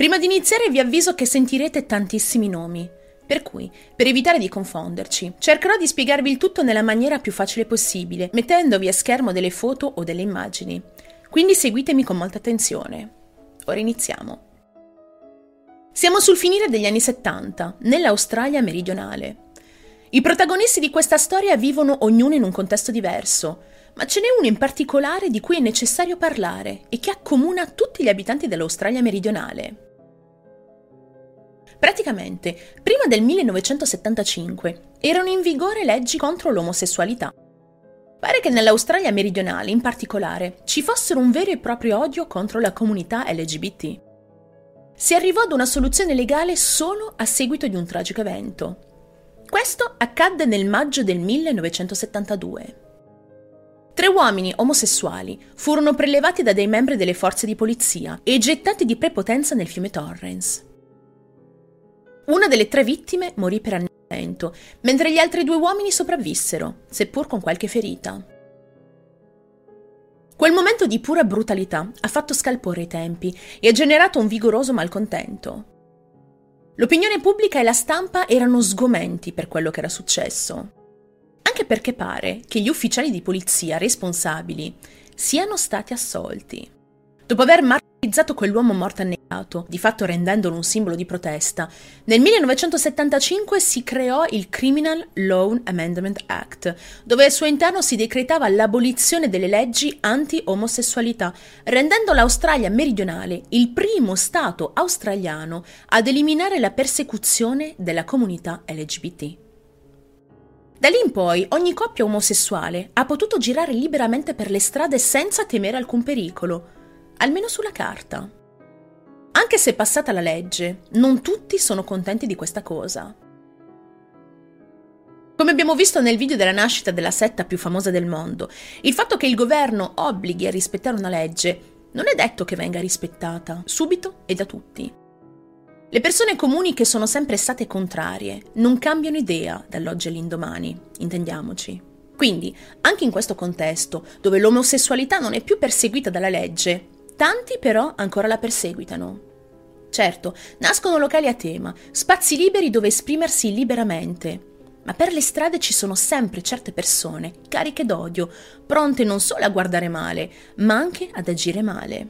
Prima di iniziare vi avviso che sentirete tantissimi nomi. Per cui, per evitare di confonderci, cercherò di spiegarvi il tutto nella maniera più facile possibile, mettendovi a schermo delle foto o delle immagini. Quindi seguitemi con molta attenzione. Ora iniziamo. Siamo sul finire degli anni 70, nell'Australia meridionale. I protagonisti di questa storia vivono ognuno in un contesto diverso, ma ce n'è uno in particolare di cui è necessario parlare e che accomuna tutti gli abitanti dell'Australia meridionale. Praticamente, prima del 1975 erano in vigore leggi contro l'omosessualità. Pare che nell'Australia meridionale, in particolare, ci fossero un vero e proprio odio contro la comunità LGBT. Si arrivò ad una soluzione legale solo a seguito di un tragico evento. Questo accadde nel maggio del 1972. Tre uomini omosessuali furono prelevati da dei membri delle forze di polizia e gettati di prepotenza nel fiume Torrens. Una delle tre vittime morì per annientamento, mentre gli altri due uomini sopravvissero, seppur con qualche ferita. Quel momento di pura brutalità ha fatto scalpore i tempi e ha generato un vigoroso malcontento. L'opinione pubblica e la stampa erano sgomenti per quello che era successo, anche perché pare che gli ufficiali di polizia responsabili siano stati assolti. Dopo aver martirizzato quell'uomo morto annegato, di fatto rendendolo un simbolo di protesta, nel 1975 si creò il Criminal Law Amendment Act, dove al suo interno si decretava l'abolizione delle leggi anti-omosessualità, rendendo l'Australia meridionale il primo Stato australiano ad eliminare la persecuzione della comunità LGBT. Da lì in poi ogni coppia omosessuale ha potuto girare liberamente per le strade senza temere alcun pericolo, almeno sulla carta. Anche se è passata la legge, non tutti sono contenti di questa cosa. Come abbiamo visto nel video della nascita della setta più famosa del mondo, il fatto che il governo obblighi a rispettare una legge non è detto che venga rispettata subito e da tutti. Le persone comuni che sono sempre state contrarie non cambiano idea dall'oggi all'indomani, intendiamoci. Quindi, anche in questo contesto, dove l'omosessualità non è più perseguita dalla legge, Tanti però ancora la perseguitano. Certo, nascono locali a tema, spazi liberi dove esprimersi liberamente, ma per le strade ci sono sempre certe persone, cariche d'odio, pronte non solo a guardare male, ma anche ad agire male.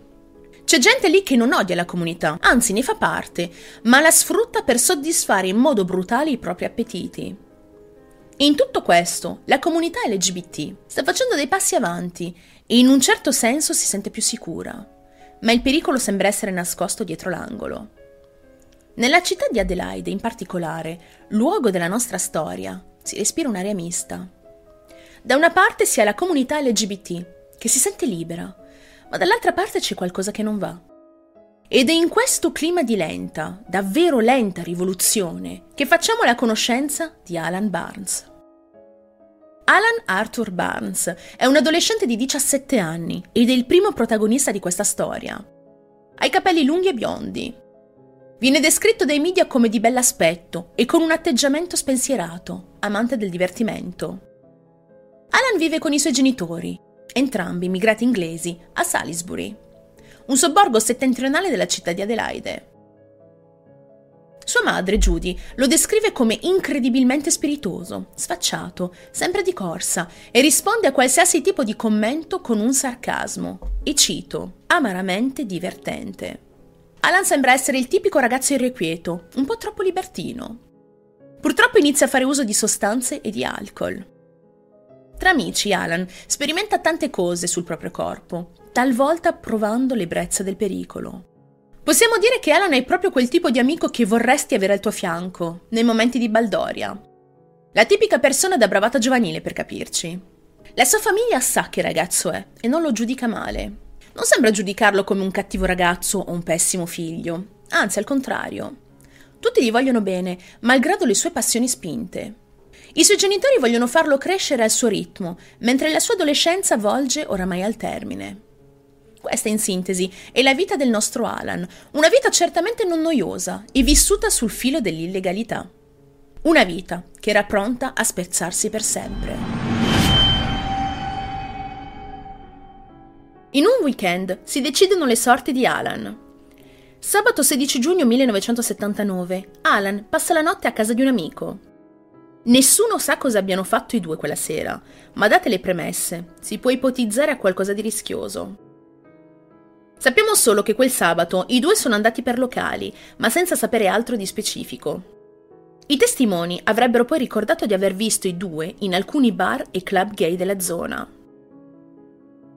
C'è gente lì che non odia la comunità, anzi ne fa parte, ma la sfrutta per soddisfare in modo brutale i propri appetiti. In tutto questo, la comunità LGBT sta facendo dei passi avanti e in un certo senso si sente più sicura ma il pericolo sembra essere nascosto dietro l'angolo. Nella città di Adelaide, in particolare, luogo della nostra storia, si respira un'aria mista. Da una parte si ha la comunità LGBT, che si sente libera, ma dall'altra parte c'è qualcosa che non va. Ed è in questo clima di lenta, davvero lenta rivoluzione che facciamo la conoscenza di Alan Barnes. Alan Arthur Barnes è un adolescente di 17 anni ed è il primo protagonista di questa storia. Ha i capelli lunghi e biondi. Viene descritto dai media come di bell'aspetto e con un atteggiamento spensierato, amante del divertimento. Alan vive con i suoi genitori, entrambi immigrati inglesi, a Salisbury, un sobborgo settentrionale della città di Adelaide. Sua madre, Judy, lo descrive come incredibilmente spiritoso, sfacciato, sempre di corsa e risponde a qualsiasi tipo di commento con un sarcasmo, e cito, amaramente divertente. Alan sembra essere il tipico ragazzo irrequieto, un po' troppo libertino. Purtroppo inizia a fare uso di sostanze e di alcol. Tra amici, Alan sperimenta tante cose sul proprio corpo, talvolta provando l'ebbrezza del pericolo. Possiamo dire che Alan è proprio quel tipo di amico che vorresti avere al tuo fianco, nei momenti di baldoria. La tipica persona da bravata giovanile, per capirci. La sua famiglia sa che ragazzo è e non lo giudica male. Non sembra giudicarlo come un cattivo ragazzo o un pessimo figlio, anzi al contrario. Tutti gli vogliono bene, malgrado le sue passioni spinte. I suoi genitori vogliono farlo crescere al suo ritmo, mentre la sua adolescenza volge oramai al termine. Questa in sintesi è la vita del nostro Alan, una vita certamente non noiosa e vissuta sul filo dell'illegalità. Una vita che era pronta a spezzarsi per sempre. In un weekend si decidono le sorti di Alan. Sabato 16 giugno 1979, Alan passa la notte a casa di un amico. Nessuno sa cosa abbiano fatto i due quella sera, ma date le premesse, si può ipotizzare a qualcosa di rischioso. Sappiamo solo che quel sabato i due sono andati per locali, ma senza sapere altro di specifico. I testimoni avrebbero poi ricordato di aver visto i due in alcuni bar e club gay della zona.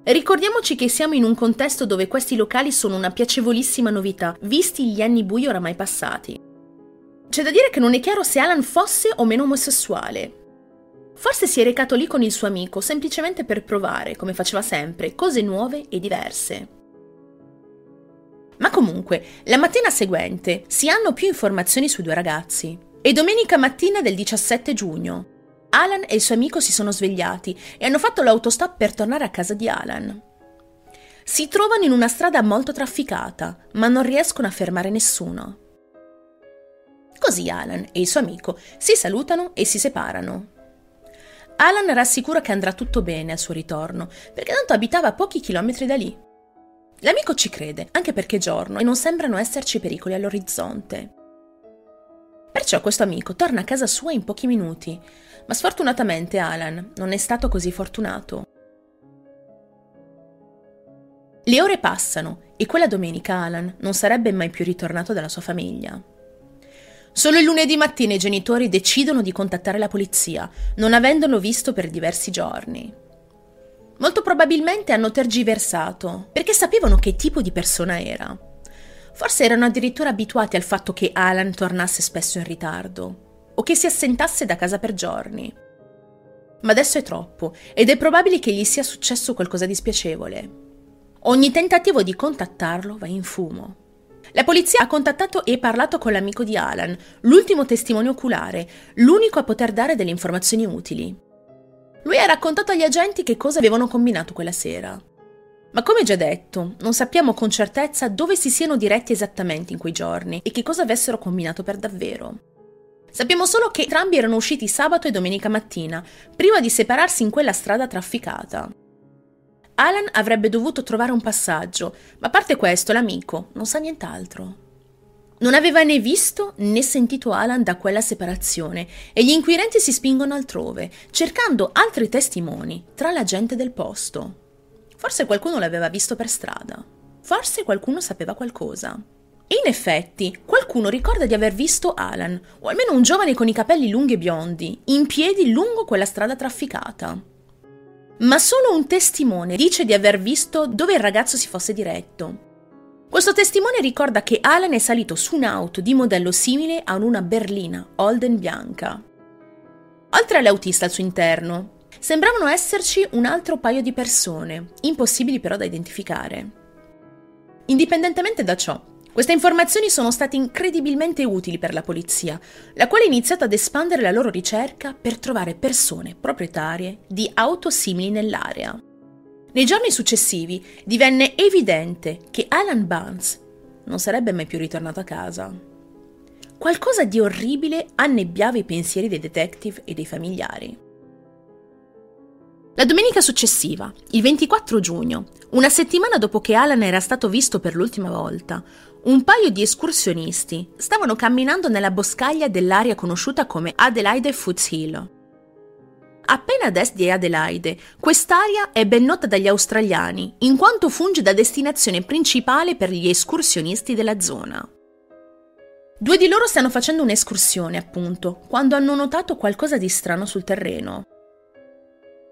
Ricordiamoci che siamo in un contesto dove questi locali sono una piacevolissima novità, visti gli anni bui oramai passati. C'è da dire che non è chiaro se Alan fosse o meno omosessuale. Forse si è recato lì con il suo amico semplicemente per provare, come faceva sempre, cose nuove e diverse. Ma comunque, la mattina seguente si hanno più informazioni sui due ragazzi. È domenica mattina del 17 giugno. Alan e il suo amico si sono svegliati e hanno fatto l'autostop per tornare a casa di Alan. Si trovano in una strada molto trafficata, ma non riescono a fermare nessuno. Così Alan e il suo amico si salutano e si separano. Alan rassicura che andrà tutto bene al suo ritorno, perché tanto abitava a pochi chilometri da lì. L'amico ci crede, anche perché è giorno e non sembrano esserci pericoli all'orizzonte. Perciò questo amico torna a casa sua in pochi minuti, ma sfortunatamente Alan non è stato così fortunato. Le ore passano e quella domenica Alan non sarebbe mai più ritornato dalla sua famiglia. Solo il lunedì mattina i genitori decidono di contattare la polizia, non avendolo visto per diversi giorni. Molto probabilmente hanno tergiversato, perché sapevano che tipo di persona era. Forse erano addirittura abituati al fatto che Alan tornasse spesso in ritardo o che si assentasse da casa per giorni. Ma adesso è troppo ed è probabile che gli sia successo qualcosa di spiacevole. Ogni tentativo di contattarlo va in fumo. La polizia ha contattato e parlato con l'amico di Alan, l'ultimo testimone oculare, l'unico a poter dare delle informazioni utili. Lui ha raccontato agli agenti che cosa avevano combinato quella sera. Ma come già detto, non sappiamo con certezza dove si siano diretti esattamente in quei giorni e che cosa avessero combinato per davvero. Sappiamo solo che entrambi erano usciti sabato e domenica mattina, prima di separarsi in quella strada trafficata. Alan avrebbe dovuto trovare un passaggio, ma a parte questo l'amico non sa nient'altro. Non aveva né visto né sentito Alan da quella separazione e gli inquirenti si spingono altrove, cercando altri testimoni tra la gente del posto. Forse qualcuno l'aveva visto per strada. Forse qualcuno sapeva qualcosa. E in effetti, qualcuno ricorda di aver visto Alan, o almeno un giovane con i capelli lunghi e biondi, in piedi lungo quella strada trafficata. Ma solo un testimone dice di aver visto dove il ragazzo si fosse diretto. Questo testimone ricorda che Alan è salito su un'auto di modello simile a una berlina Holden bianca. Oltre all'autista al suo interno, Sembravano esserci un altro paio di persone, impossibili però da identificare. Indipendentemente da ciò, queste informazioni sono state incredibilmente utili per la polizia, la quale ha iniziato ad espandere la loro ricerca per trovare persone proprietarie di auto simili nell'area. Nei giorni successivi divenne evidente che Alan Barnes non sarebbe mai più ritornato a casa. Qualcosa di orribile annebbiava i pensieri dei detective e dei familiari. La domenica successiva, il 24 giugno, una settimana dopo che Alan era stato visto per l'ultima volta, un paio di escursionisti stavano camminando nella boscaglia dell'area conosciuta come Adelaide Foothill. Appena ad est di Adelaide, quest'area è ben nota dagli australiani, in quanto funge da destinazione principale per gli escursionisti della zona. Due di loro stanno facendo un'escursione, appunto, quando hanno notato qualcosa di strano sul terreno.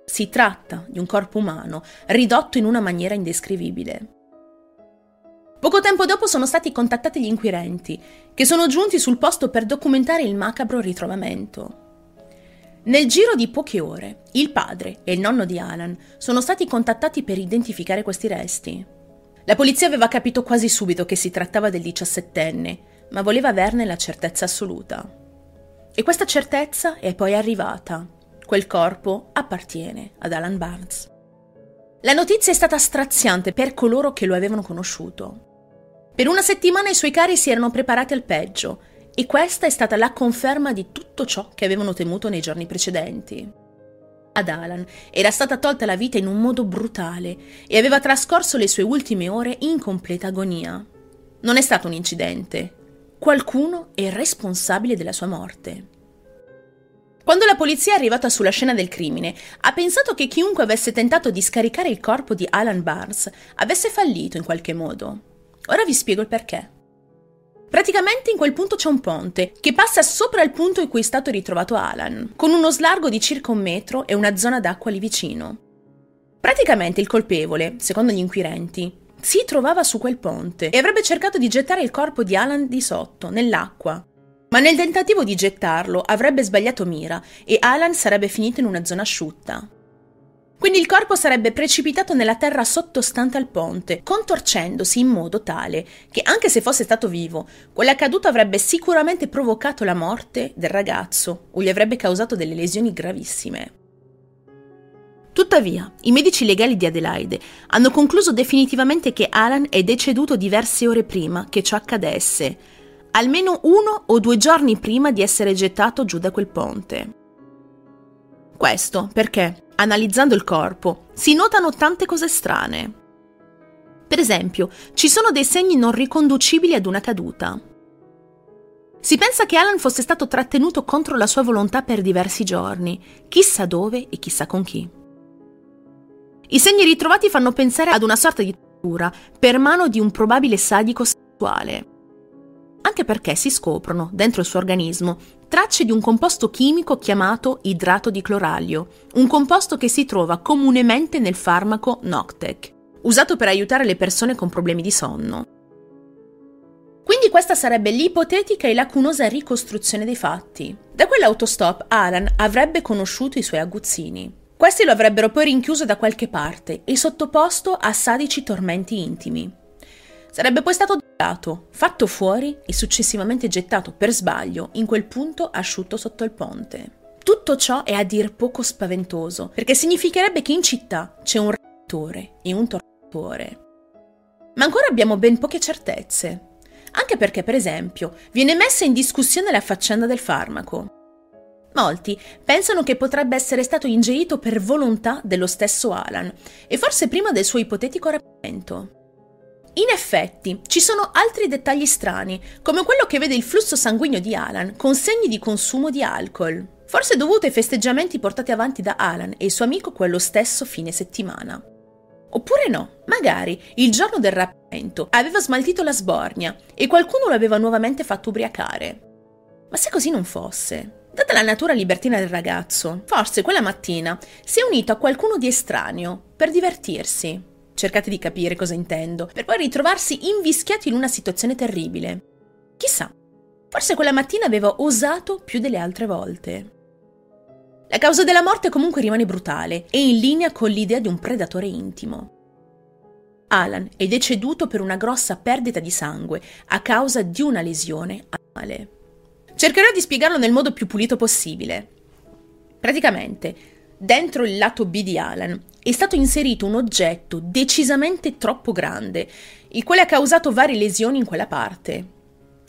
Si tratta di un corpo umano ridotto in una maniera indescrivibile. Poco tempo dopo sono stati contattati gli inquirenti, che sono giunti sul posto per documentare il macabro ritrovamento. Nel giro di poche ore, il padre e il nonno di Alan sono stati contattati per identificare questi resti. La polizia aveva capito quasi subito che si trattava del diciassettenne, ma voleva averne la certezza assoluta. E questa certezza è poi arrivata Quel corpo appartiene ad Alan Barnes. La notizia è stata straziante per coloro che lo avevano conosciuto. Per una settimana i suoi cari si erano preparati al peggio e questa è stata la conferma di tutto ciò che avevano temuto nei giorni precedenti. Ad Alan era stata tolta la vita in un modo brutale e aveva trascorso le sue ultime ore in completa agonia. Non è stato un incidente. Qualcuno è responsabile della sua morte. Quando la polizia è arrivata sulla scena del crimine, ha pensato che chiunque avesse tentato di scaricare il corpo di Alan Barnes avesse fallito in qualche modo. Ora vi spiego il perché. Praticamente in quel punto c'è un ponte che passa sopra il punto in cui è stato ritrovato Alan, con uno slargo di circa un metro e una zona d'acqua lì vicino. Praticamente il colpevole, secondo gli inquirenti, si trovava su quel ponte e avrebbe cercato di gettare il corpo di Alan di sotto, nell'acqua, ma nel tentativo di gettarlo avrebbe sbagliato mira e Alan sarebbe finito in una zona asciutta. Quindi il corpo sarebbe precipitato nella terra sottostante al ponte, contorcendosi in modo tale che, anche se fosse stato vivo, quell'accaduto avrebbe sicuramente provocato la morte del ragazzo o gli avrebbe causato delle lesioni gravissime. Tuttavia, i medici legali di Adelaide hanno concluso definitivamente che Alan è deceduto diverse ore prima che ciò accadesse, almeno uno o due giorni prima di essere gettato giù da quel ponte. Questo perché, analizzando il corpo, si notano tante cose strane. Per esempio, ci sono dei segni non riconducibili ad una caduta. Si pensa che Alan fosse stato trattenuto contro la sua volontà per diversi giorni, chissà dove e chissà con chi. I segni ritrovati fanno pensare ad una sorta di tortura per mano di un probabile sadico sessuale anche perché si scoprono, dentro il suo organismo, tracce di un composto chimico chiamato idrato di cloralio, un composto che si trova comunemente nel farmaco Noctec, usato per aiutare le persone con problemi di sonno. Quindi questa sarebbe l'ipotetica e lacunosa ricostruzione dei fatti. Da quell'autostop Alan avrebbe conosciuto i suoi aguzzini. Questi lo avrebbero poi rinchiuso da qualche parte e sottoposto a sadici tormenti intimi. Sarebbe poi stato gettato, fatto fuori e successivamente gettato per sbaglio in quel punto asciutto sotto il ponte. Tutto ciò è a dir poco spaventoso, perché significherebbe che in città c'è un rapitore e un tortatore. Ma ancora abbiamo ben poche certezze. Anche perché, per esempio, viene messa in discussione la faccenda del farmaco. Molti pensano che potrebbe essere stato ingerito per volontà dello stesso Alan e forse prima del suo ipotetico rapimento. In effetti, ci sono altri dettagli strani, come quello che vede il flusso sanguigno di Alan con segni di consumo di alcol, forse dovuto ai festeggiamenti portati avanti da Alan e il suo amico quello stesso fine settimana. Oppure no, magari il giorno del rapimento aveva smaltito la sbornia e qualcuno lo aveva nuovamente fatto ubriacare. Ma se così non fosse, data la natura libertina del ragazzo, forse quella mattina si è unito a qualcuno di estraneo per divertirsi Cercate di capire cosa intendo, per poi ritrovarsi invischiati in una situazione terribile. Chissà, forse quella mattina aveva osato più delle altre volte. La causa della morte comunque rimane brutale e in linea con l'idea di un predatore intimo. Alan è deceduto per una grossa perdita di sangue a causa di una lesione anale. Cercherò di spiegarlo nel modo più pulito possibile. Praticamente, dentro il lato B di Alan è stato inserito un oggetto decisamente troppo grande, il quale ha causato varie lesioni in quella parte.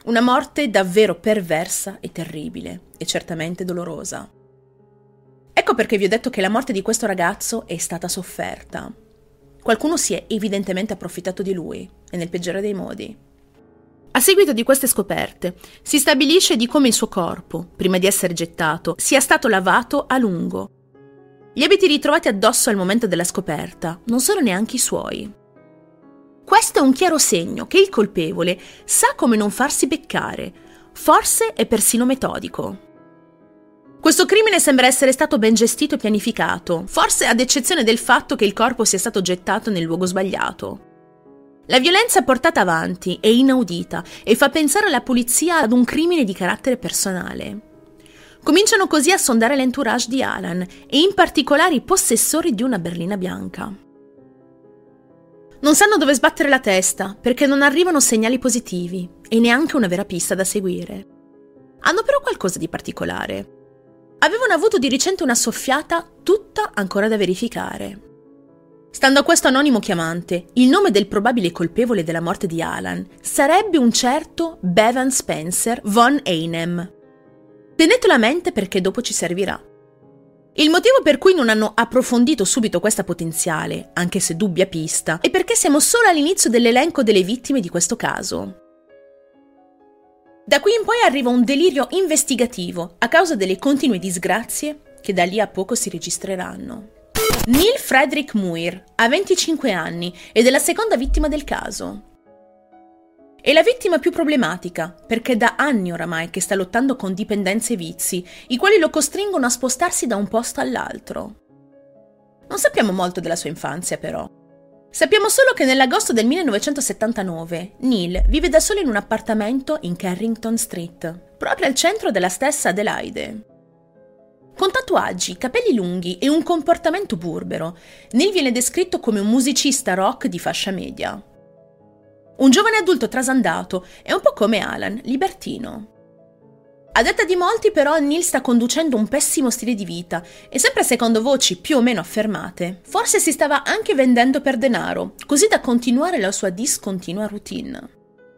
Una morte davvero perversa e terribile, e certamente dolorosa. Ecco perché vi ho detto che la morte di questo ragazzo è stata sofferta. Qualcuno si è evidentemente approfittato di lui, e nel peggiore dei modi. A seguito di queste scoperte, si stabilisce di come il suo corpo, prima di essere gettato, sia stato lavato a lungo gli abiti ritrovati addosso al momento della scoperta non sono neanche i suoi. Questo è un chiaro segno che il colpevole sa come non farsi beccare, forse è persino metodico. Questo crimine sembra essere stato ben gestito e pianificato, forse ad eccezione del fatto che il corpo sia stato gettato nel luogo sbagliato. La violenza portata avanti è inaudita e fa pensare alla polizia ad un crimine di carattere personale. Cominciano così a sondare l'entourage di Alan e in particolare i possessori di una berlina bianca. Non sanno dove sbattere la testa perché non arrivano segnali positivi e neanche una vera pista da seguire. Hanno però qualcosa di particolare. Avevano avuto di recente una soffiata tutta ancora da verificare. Stando a questo anonimo chiamante, il nome del probabile colpevole della morte di Alan sarebbe un certo Bevan Spencer von Einem, Tenetelo a mente perché dopo ci servirà. Il motivo per cui non hanno approfondito subito questa potenziale, anche se dubbia pista, è perché siamo solo all'inizio dell'elenco delle vittime di questo caso. Da qui in poi arriva un delirio investigativo a causa delle continue disgrazie che da lì a poco si registreranno. Neil Frederick Muir ha 25 anni ed è la seconda vittima del caso. È la vittima più problematica perché da anni oramai che sta lottando con dipendenze e vizi, i quali lo costringono a spostarsi da un posto all'altro. Non sappiamo molto della sua infanzia però. Sappiamo solo che nell'agosto del 1979 Neil vive da solo in un appartamento in Carrington Street, proprio al centro della stessa Adelaide. Con tatuaggi, capelli lunghi e un comportamento burbero, Neil viene descritto come un musicista rock di fascia media. Un giovane adulto trasandato e un po' come Alan, libertino. A detta di molti però Neil sta conducendo un pessimo stile di vita e sempre secondo voci più o meno affermate, forse si stava anche vendendo per denaro, così da continuare la sua discontinua routine.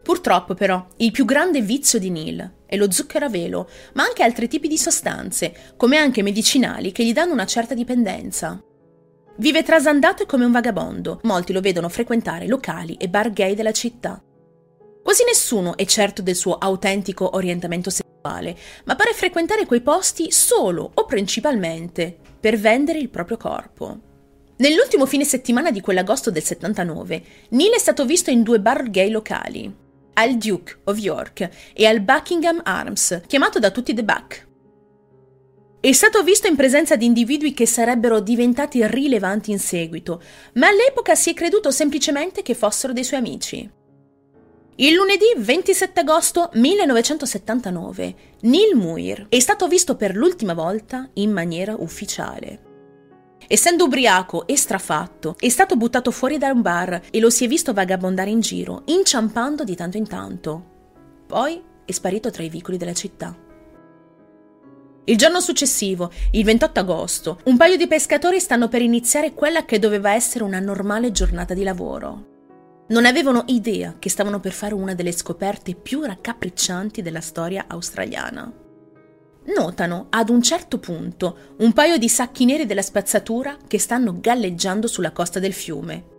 Purtroppo però il più grande vizio di Neil è lo zucchero a velo, ma anche altri tipi di sostanze, come anche medicinali che gli danno una certa dipendenza. Vive trasandato e come un vagabondo, molti lo vedono frequentare locali e bar gay della città. Quasi nessuno è certo del suo autentico orientamento sessuale, ma pare frequentare quei posti solo o principalmente per vendere il proprio corpo. Nell'ultimo fine settimana di quell'agosto del 79, Neil è stato visto in due bar gay locali, al Duke of York e al Buckingham Arms, chiamato da tutti The Buck. È stato visto in presenza di individui che sarebbero diventati rilevanti in seguito, ma all'epoca si è creduto semplicemente che fossero dei suoi amici. Il lunedì 27 agosto 1979, Neil Muir è stato visto per l'ultima volta in maniera ufficiale. Essendo ubriaco e strafatto, è stato buttato fuori da un bar e lo si è visto vagabondare in giro, inciampando di tanto in tanto. Poi è sparito tra i vicoli della città. Il giorno successivo, il 28 agosto, un paio di pescatori stanno per iniziare quella che doveva essere una normale giornata di lavoro. Non avevano idea che stavano per fare una delle scoperte più raccapriccianti della storia australiana. Notano ad un certo punto un paio di sacchi neri della spazzatura che stanno galleggiando sulla costa del fiume.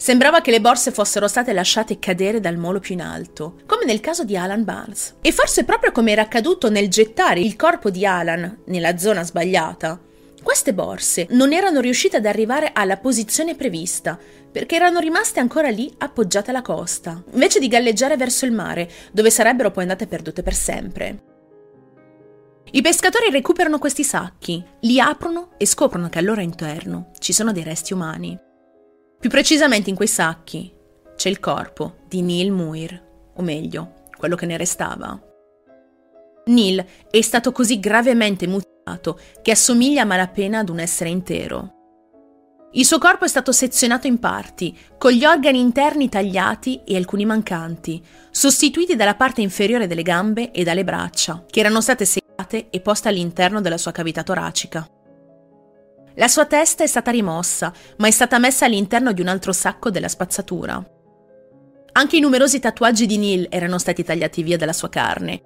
Sembrava che le borse fossero state lasciate cadere dal molo più in alto, come nel caso di Alan Barnes. E forse proprio come era accaduto nel gettare il corpo di Alan nella zona sbagliata, queste borse non erano riuscite ad arrivare alla posizione prevista, perché erano rimaste ancora lì appoggiate alla costa, invece di galleggiare verso il mare, dove sarebbero poi andate perdute per sempre. I pescatori recuperano questi sacchi, li aprono e scoprono che al loro interno ci sono dei resti umani. Più precisamente in quei sacchi c'è il corpo di Neil Muir, o meglio, quello che ne restava. Neil è stato così gravemente mutilato che assomiglia a malapena ad un essere intero. Il suo corpo è stato sezionato in parti, con gli organi interni tagliati e alcuni mancanti, sostituiti dalla parte inferiore delle gambe e dalle braccia, che erano state segate e poste all'interno della sua cavità toracica. La sua testa è stata rimossa, ma è stata messa all'interno di un altro sacco della spazzatura. Anche i numerosi tatuaggi di Neil erano stati tagliati via dalla sua carne.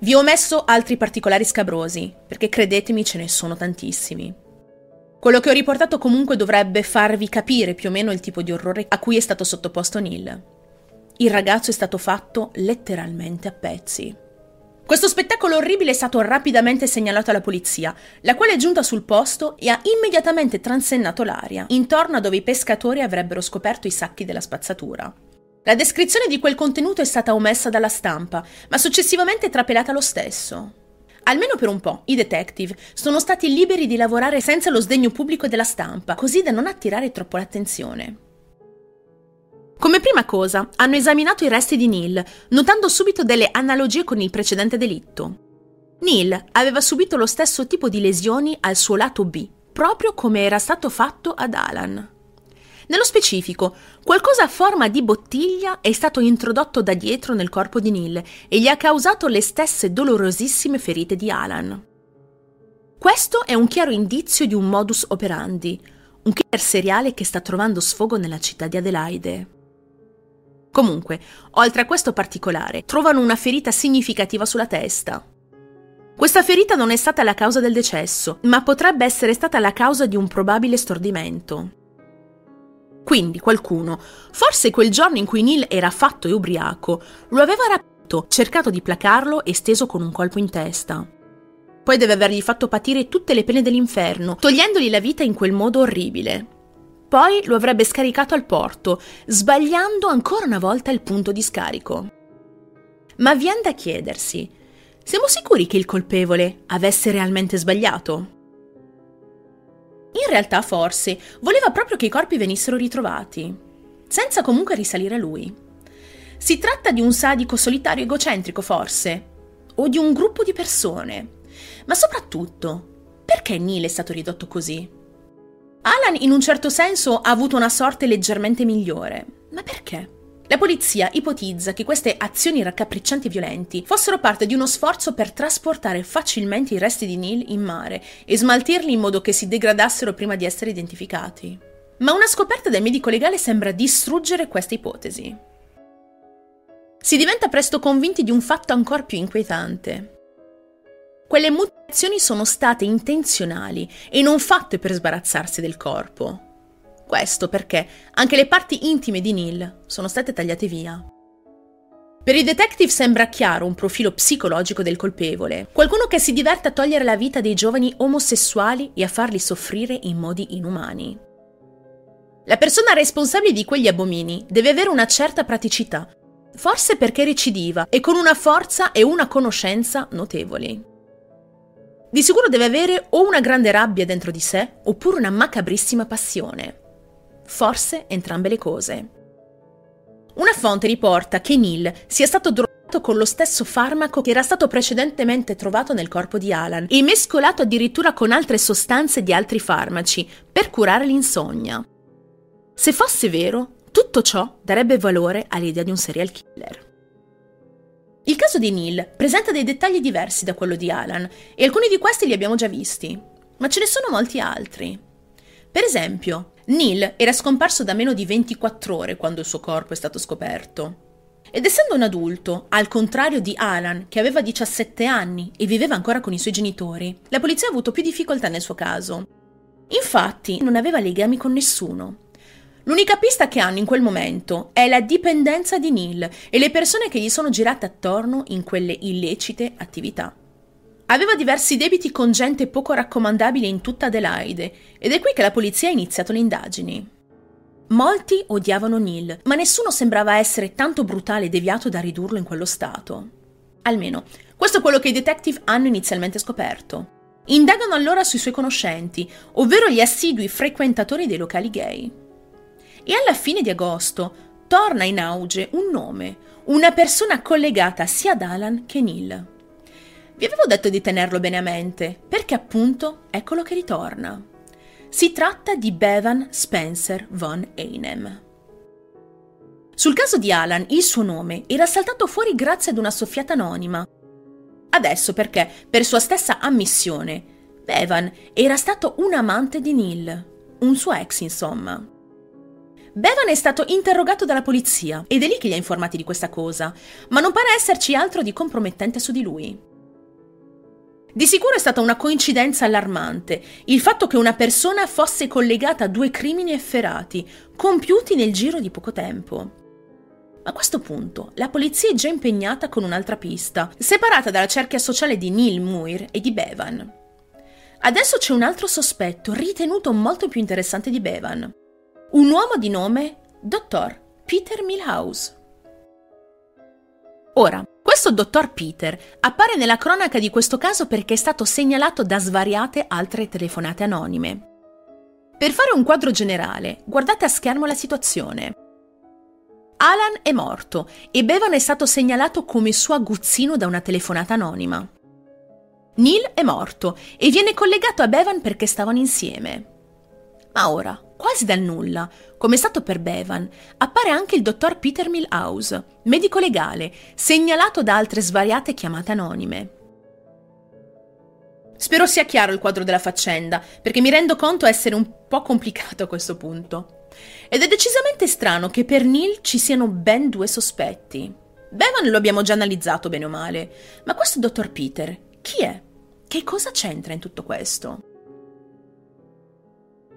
Vi ho messo altri particolari scabrosi, perché credetemi ce ne sono tantissimi. Quello che ho riportato comunque dovrebbe farvi capire più o meno il tipo di orrore a cui è stato sottoposto Neil. Il ragazzo è stato fatto letteralmente a pezzi. Questo spettacolo orribile è stato rapidamente segnalato alla polizia, la quale è giunta sul posto e ha immediatamente transennato l'aria, intorno a dove i pescatori avrebbero scoperto i sacchi della spazzatura. La descrizione di quel contenuto è stata omessa dalla stampa, ma successivamente trapelata lo stesso. Almeno per un po', i detective sono stati liberi di lavorare senza lo sdegno pubblico della stampa, così da non attirare troppo l'attenzione. Come prima cosa, hanno esaminato i resti di Neil, notando subito delle analogie con il precedente delitto. Neil aveva subito lo stesso tipo di lesioni al suo lato B, proprio come era stato fatto ad Alan. Nello specifico, qualcosa a forma di bottiglia è stato introdotto da dietro nel corpo di Neil e gli ha causato le stesse dolorosissime ferite di Alan. Questo è un chiaro indizio di un modus operandi, un killer seriale che sta trovando sfogo nella città di Adelaide. Comunque, oltre a questo particolare, trovano una ferita significativa sulla testa. Questa ferita non è stata la causa del decesso, ma potrebbe essere stata la causa di un probabile stordimento. Quindi qualcuno, forse quel giorno in cui Neil era fatto e ubriaco, lo aveva rapito, cercato di placarlo e steso con un colpo in testa. Poi deve avergli fatto patire tutte le pene dell'inferno, togliendogli la vita in quel modo orribile. Poi lo avrebbe scaricato al porto, sbagliando ancora una volta il punto di scarico. Ma viene da chiedersi, siamo sicuri che il colpevole avesse realmente sbagliato? In realtà forse voleva proprio che i corpi venissero ritrovati, senza comunque risalire a lui. Si tratta di un sadico solitario egocentrico forse, o di un gruppo di persone. Ma soprattutto, perché Neil è stato ridotto così? Alan in un certo senso ha avuto una sorte leggermente migliore, ma perché? La polizia ipotizza che queste azioni raccapriccianti e violenti fossero parte di uno sforzo per trasportare facilmente i resti di Neil in mare e smaltirli in modo che si degradassero prima di essere identificati. Ma una scoperta del medico legale sembra distruggere questa ipotesi. Si diventa presto convinti di un fatto ancora più inquietante. Quelle mutazioni sono state intenzionali e non fatte per sbarazzarsi del corpo. Questo perché anche le parti intime di Neil sono state tagliate via. Per i detective sembra chiaro un profilo psicologico del colpevole, qualcuno che si diverte a togliere la vita dei giovani omosessuali e a farli soffrire in modi inumani. La persona responsabile di quegli abomini deve avere una certa praticità, forse perché recidiva e con una forza e una conoscenza notevoli. Di sicuro deve avere o una grande rabbia dentro di sé oppure una macabrissima passione forse entrambe le cose. Una fonte riporta che Neil sia stato drogato con lo stesso farmaco che era stato precedentemente trovato nel corpo di Alan e mescolato addirittura con altre sostanze di altri farmaci per curare l'insonnia. Se fosse vero, tutto ciò darebbe valore all'idea di un serial killer. Il caso di Neil presenta dei dettagli diversi da quello di Alan e alcuni di questi li abbiamo già visti, ma ce ne sono molti altri. Per esempio, Neil era scomparso da meno di 24 ore quando il suo corpo è stato scoperto. Ed essendo un adulto, al contrario di Alan, che aveva 17 anni e viveva ancora con i suoi genitori, la polizia ha avuto più difficoltà nel suo caso. Infatti, non aveva legami con nessuno. L'unica pista che hanno in quel momento è la dipendenza di Neil e le persone che gli sono girate attorno in quelle illecite attività. Aveva diversi debiti con gente poco raccomandabile in tutta Adelaide ed è qui che la polizia ha iniziato le indagini. Molti odiavano Neil, ma nessuno sembrava essere tanto brutale e deviato da ridurlo in quello stato. Almeno, questo è quello che i detective hanno inizialmente scoperto. Indagano allora sui suoi conoscenti, ovvero gli assidui frequentatori dei locali gay. E alla fine di agosto torna in auge un nome, una persona collegata sia ad Alan che Neil. Vi avevo detto di tenerlo bene a mente, perché appunto eccolo che ritorna. Si tratta di Bevan Spencer von Einem. Sul caso di Alan il suo nome era saltato fuori grazie ad una soffiata anonima. Adesso perché, per sua stessa ammissione, Bevan era stato un amante di Neil, un suo ex insomma. Bevan è stato interrogato dalla polizia ed è lì che li ha informati di questa cosa, ma non pare esserci altro di compromettente su di lui. Di sicuro è stata una coincidenza allarmante il fatto che una persona fosse collegata a due crimini efferati, compiuti nel giro di poco tempo. A questo punto la polizia è già impegnata con un'altra pista, separata dalla cerchia sociale di Neil Muir e di Bevan. Adesso c'è un altro sospetto, ritenuto molto più interessante di Bevan. Un uomo di nome Dottor Peter Milhouse. Ora, questo dottor Peter appare nella cronaca di questo caso perché è stato segnalato da svariate altre telefonate anonime. Per fare un quadro generale, guardate a schermo la situazione. Alan è morto e Bevan è stato segnalato come suo aguzzino da una telefonata anonima. Neil è morto e viene collegato a Bevan perché stavano insieme. Ma ora, quasi dal nulla, come è stato per Bevan, appare anche il dottor Peter Milhouse, medico legale, segnalato da altre svariate chiamate anonime. Spero sia chiaro il quadro della faccenda, perché mi rendo conto essere un po' complicato a questo punto. Ed è decisamente strano che per Neil ci siano ben due sospetti. Bevan lo abbiamo già analizzato bene o male, ma questo dottor Peter, chi è? Che cosa c'entra in tutto questo?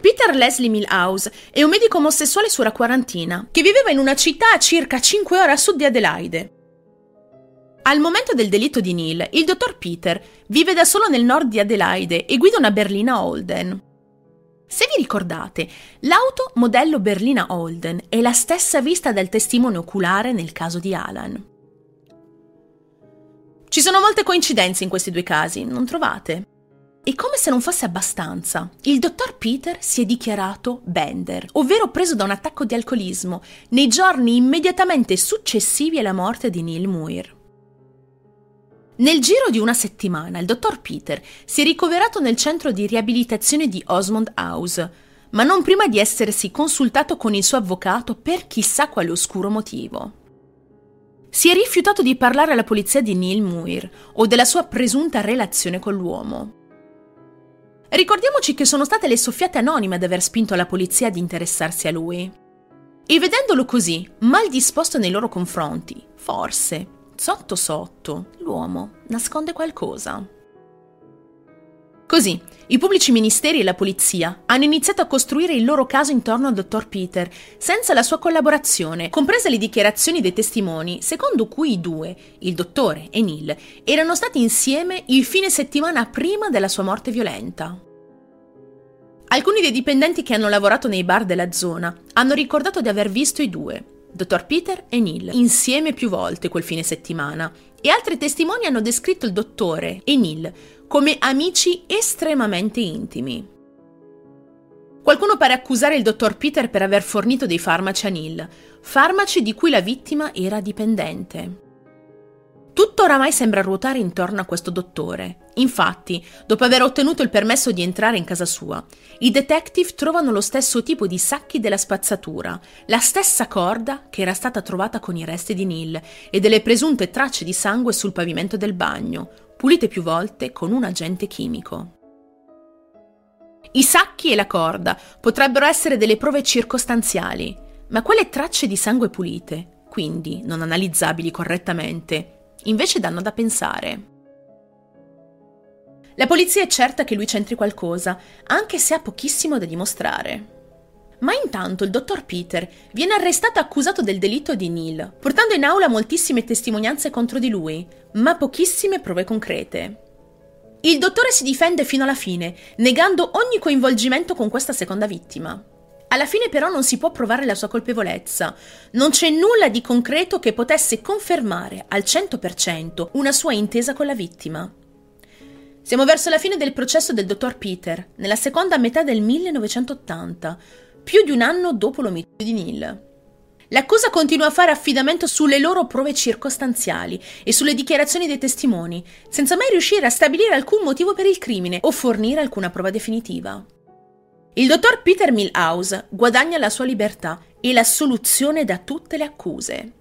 Peter Leslie Milhouse è un medico omosessuale sulla quarantina che viveva in una città a circa 5 ore a sud di Adelaide. Al momento del delitto di Neil, il dottor Peter vive da solo nel nord di Adelaide e guida una berlina Holden. Se vi ricordate, l'auto modello berlina Holden è la stessa vista dal testimone oculare nel caso di Alan. Ci sono molte coincidenze in questi due casi, non trovate? E come se non fosse abbastanza, il dottor Peter si è dichiarato bender, ovvero preso da un attacco di alcolismo, nei giorni immediatamente successivi alla morte di Neil Muir. Nel giro di una settimana il dottor Peter si è ricoverato nel centro di riabilitazione di Osmond House, ma non prima di essersi consultato con il suo avvocato per chissà quale oscuro motivo. Si è rifiutato di parlare alla polizia di Neil Muir o della sua presunta relazione con l'uomo. Ricordiamoci che sono state le soffiate anonime ad aver spinto la polizia ad interessarsi a lui. E vedendolo così, mal disposto nei loro confronti, forse, sotto sotto, l'uomo nasconde qualcosa. Così, i pubblici ministeri e la polizia hanno iniziato a costruire il loro caso intorno al dottor Peter, senza la sua collaborazione, comprese le dichiarazioni dei testimoni, secondo cui i due, il dottore e Neil, erano stati insieme il fine settimana prima della sua morte violenta. Alcuni dei dipendenti che hanno lavorato nei bar della zona hanno ricordato di aver visto i due, dottor Peter e Neil, insieme più volte quel fine settimana, e altri testimoni hanno descritto il dottore e Neil come amici estremamente intimi. Qualcuno pare accusare il dottor Peter per aver fornito dei farmaci a Neil, farmaci di cui la vittima era dipendente. Tutto oramai sembra ruotare intorno a questo dottore. Infatti, dopo aver ottenuto il permesso di entrare in casa sua, i detective trovano lo stesso tipo di sacchi della spazzatura, la stessa corda che era stata trovata con i resti di Neil e delle presunte tracce di sangue sul pavimento del bagno, pulite più volte con un agente chimico. I sacchi e la corda potrebbero essere delle prove circostanziali, ma quelle tracce di sangue pulite, quindi non analizzabili correttamente, invece danno da pensare. La polizia è certa che lui c'entri qualcosa, anche se ha pochissimo da dimostrare. Ma intanto il dottor Peter viene arrestato accusato del delitto di Neil, portando in aula moltissime testimonianze contro di lui, ma pochissime prove concrete. Il dottore si difende fino alla fine, negando ogni coinvolgimento con questa seconda vittima. Alla fine però non si può provare la sua colpevolezza. Non c'è nulla di concreto che potesse confermare al 100% una sua intesa con la vittima. Siamo verso la fine del processo del dottor Peter, nella seconda metà del 1980, più di un anno dopo l'omicidio di Neil. L'accusa continua a fare affidamento sulle loro prove circostanziali e sulle dichiarazioni dei testimoni, senza mai riuscire a stabilire alcun motivo per il crimine o fornire alcuna prova definitiva. Il dottor Peter Milhouse guadagna la sua libertà e la soluzione da tutte le accuse.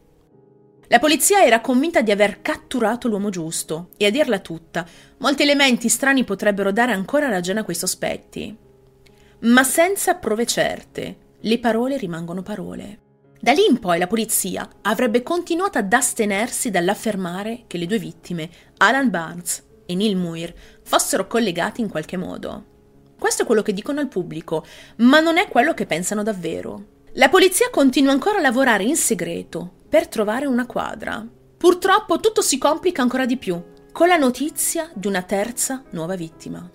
La polizia era convinta di aver catturato l'uomo giusto e a dirla tutta, molti elementi strani potrebbero dare ancora ragione a quei sospetti ma senza prove certe. Le parole rimangono parole. Da lì in poi la polizia avrebbe continuato ad astenersi dall'affermare che le due vittime, Alan Barnes e Neil Muir, fossero collegati in qualche modo. Questo è quello che dicono al pubblico, ma non è quello che pensano davvero. La polizia continua ancora a lavorare in segreto per trovare una quadra. Purtroppo tutto si complica ancora di più, con la notizia di una terza nuova vittima.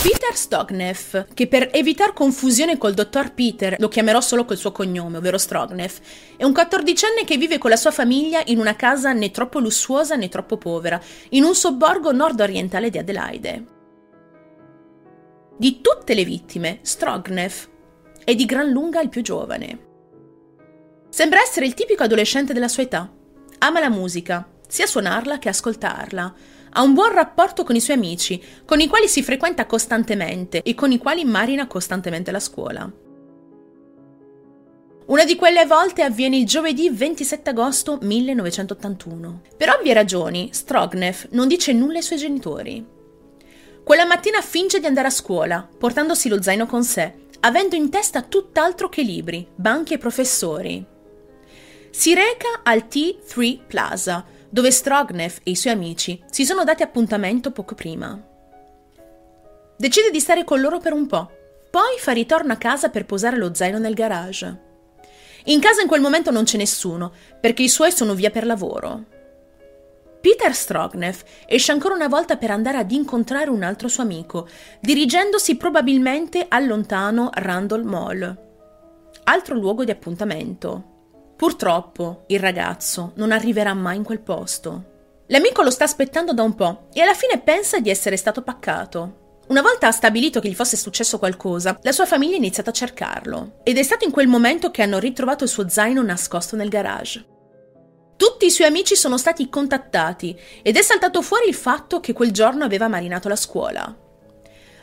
Peter Stogneff, che per evitare confusione col dottor Peter lo chiamerò solo col suo cognome, ovvero Strogneff, è un quattordicenne che vive con la sua famiglia in una casa né troppo lussuosa né troppo povera, in un sobborgo nord-orientale di Adelaide. Di tutte le vittime, Strogneff è di gran lunga il più giovane. Sembra essere il tipico adolescente della sua età. Ama la musica, sia suonarla che ascoltarla ha un buon rapporto con i suoi amici, con i quali si frequenta costantemente e con i quali marina costantemente la scuola. Una di quelle volte avviene il giovedì 27 agosto 1981. Per ovvie ragioni, Strognev non dice nulla ai suoi genitori. Quella mattina finge di andare a scuola, portandosi lo zaino con sé, avendo in testa tutt'altro che libri, banchi e professori. Si reca al T3 Plaza, dove Strognev e i suoi amici si sono dati appuntamento poco prima. Decide di stare con loro per un po', Poi fa ritorno a casa per posare lo zaino nel garage. In casa in quel momento non c'è nessuno, perché i suoi sono via per lavoro. Peter Strognev esce ancora una volta per andare ad incontrare un altro suo amico, dirigendosi probabilmente al lontano Randall Mall, altro luogo di appuntamento. Purtroppo il ragazzo non arriverà mai in quel posto. L'amico lo sta aspettando da un po' e alla fine pensa di essere stato paccato. Una volta stabilito che gli fosse successo qualcosa, la sua famiglia ha iniziato a cercarlo ed è stato in quel momento che hanno ritrovato il suo zaino nascosto nel garage. Tutti i suoi amici sono stati contattati ed è saltato fuori il fatto che quel giorno aveva marinato la scuola.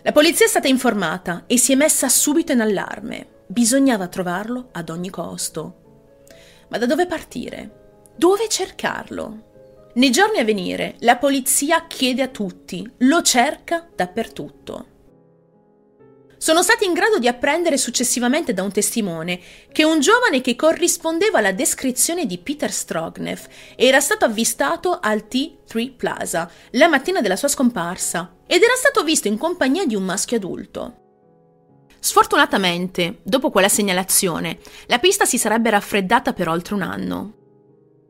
La polizia è stata informata e si è messa subito in allarme. Bisognava trovarlo ad ogni costo. Ma da dove partire? Dove cercarlo? Nei giorni a venire la polizia chiede a tutti, lo cerca dappertutto. Sono stati in grado di apprendere successivamente da un testimone che un giovane che corrispondeva alla descrizione di Peter Strognev era stato avvistato al T3 Plaza la mattina della sua scomparsa ed era stato visto in compagnia di un maschio adulto. Sfortunatamente, dopo quella segnalazione, la pista si sarebbe raffreddata per oltre un anno.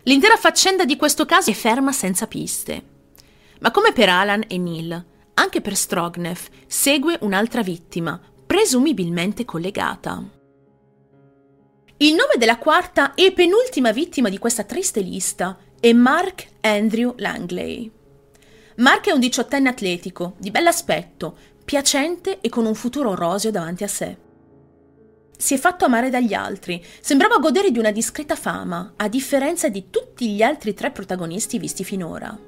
L'intera faccenda di questo caso è ferma senza piste. Ma come per Alan e Neil, anche per Strognev segue un'altra vittima, presumibilmente collegata. Il nome della quarta e penultima vittima di questa triste lista è Mark Andrew Langley. Mark è un diciottenne atletico, di bell'aspetto, piacente e con un futuro roseo davanti a sé. Si è fatto amare dagli altri, sembrava godere di una discreta fama, a differenza di tutti gli altri tre protagonisti visti finora.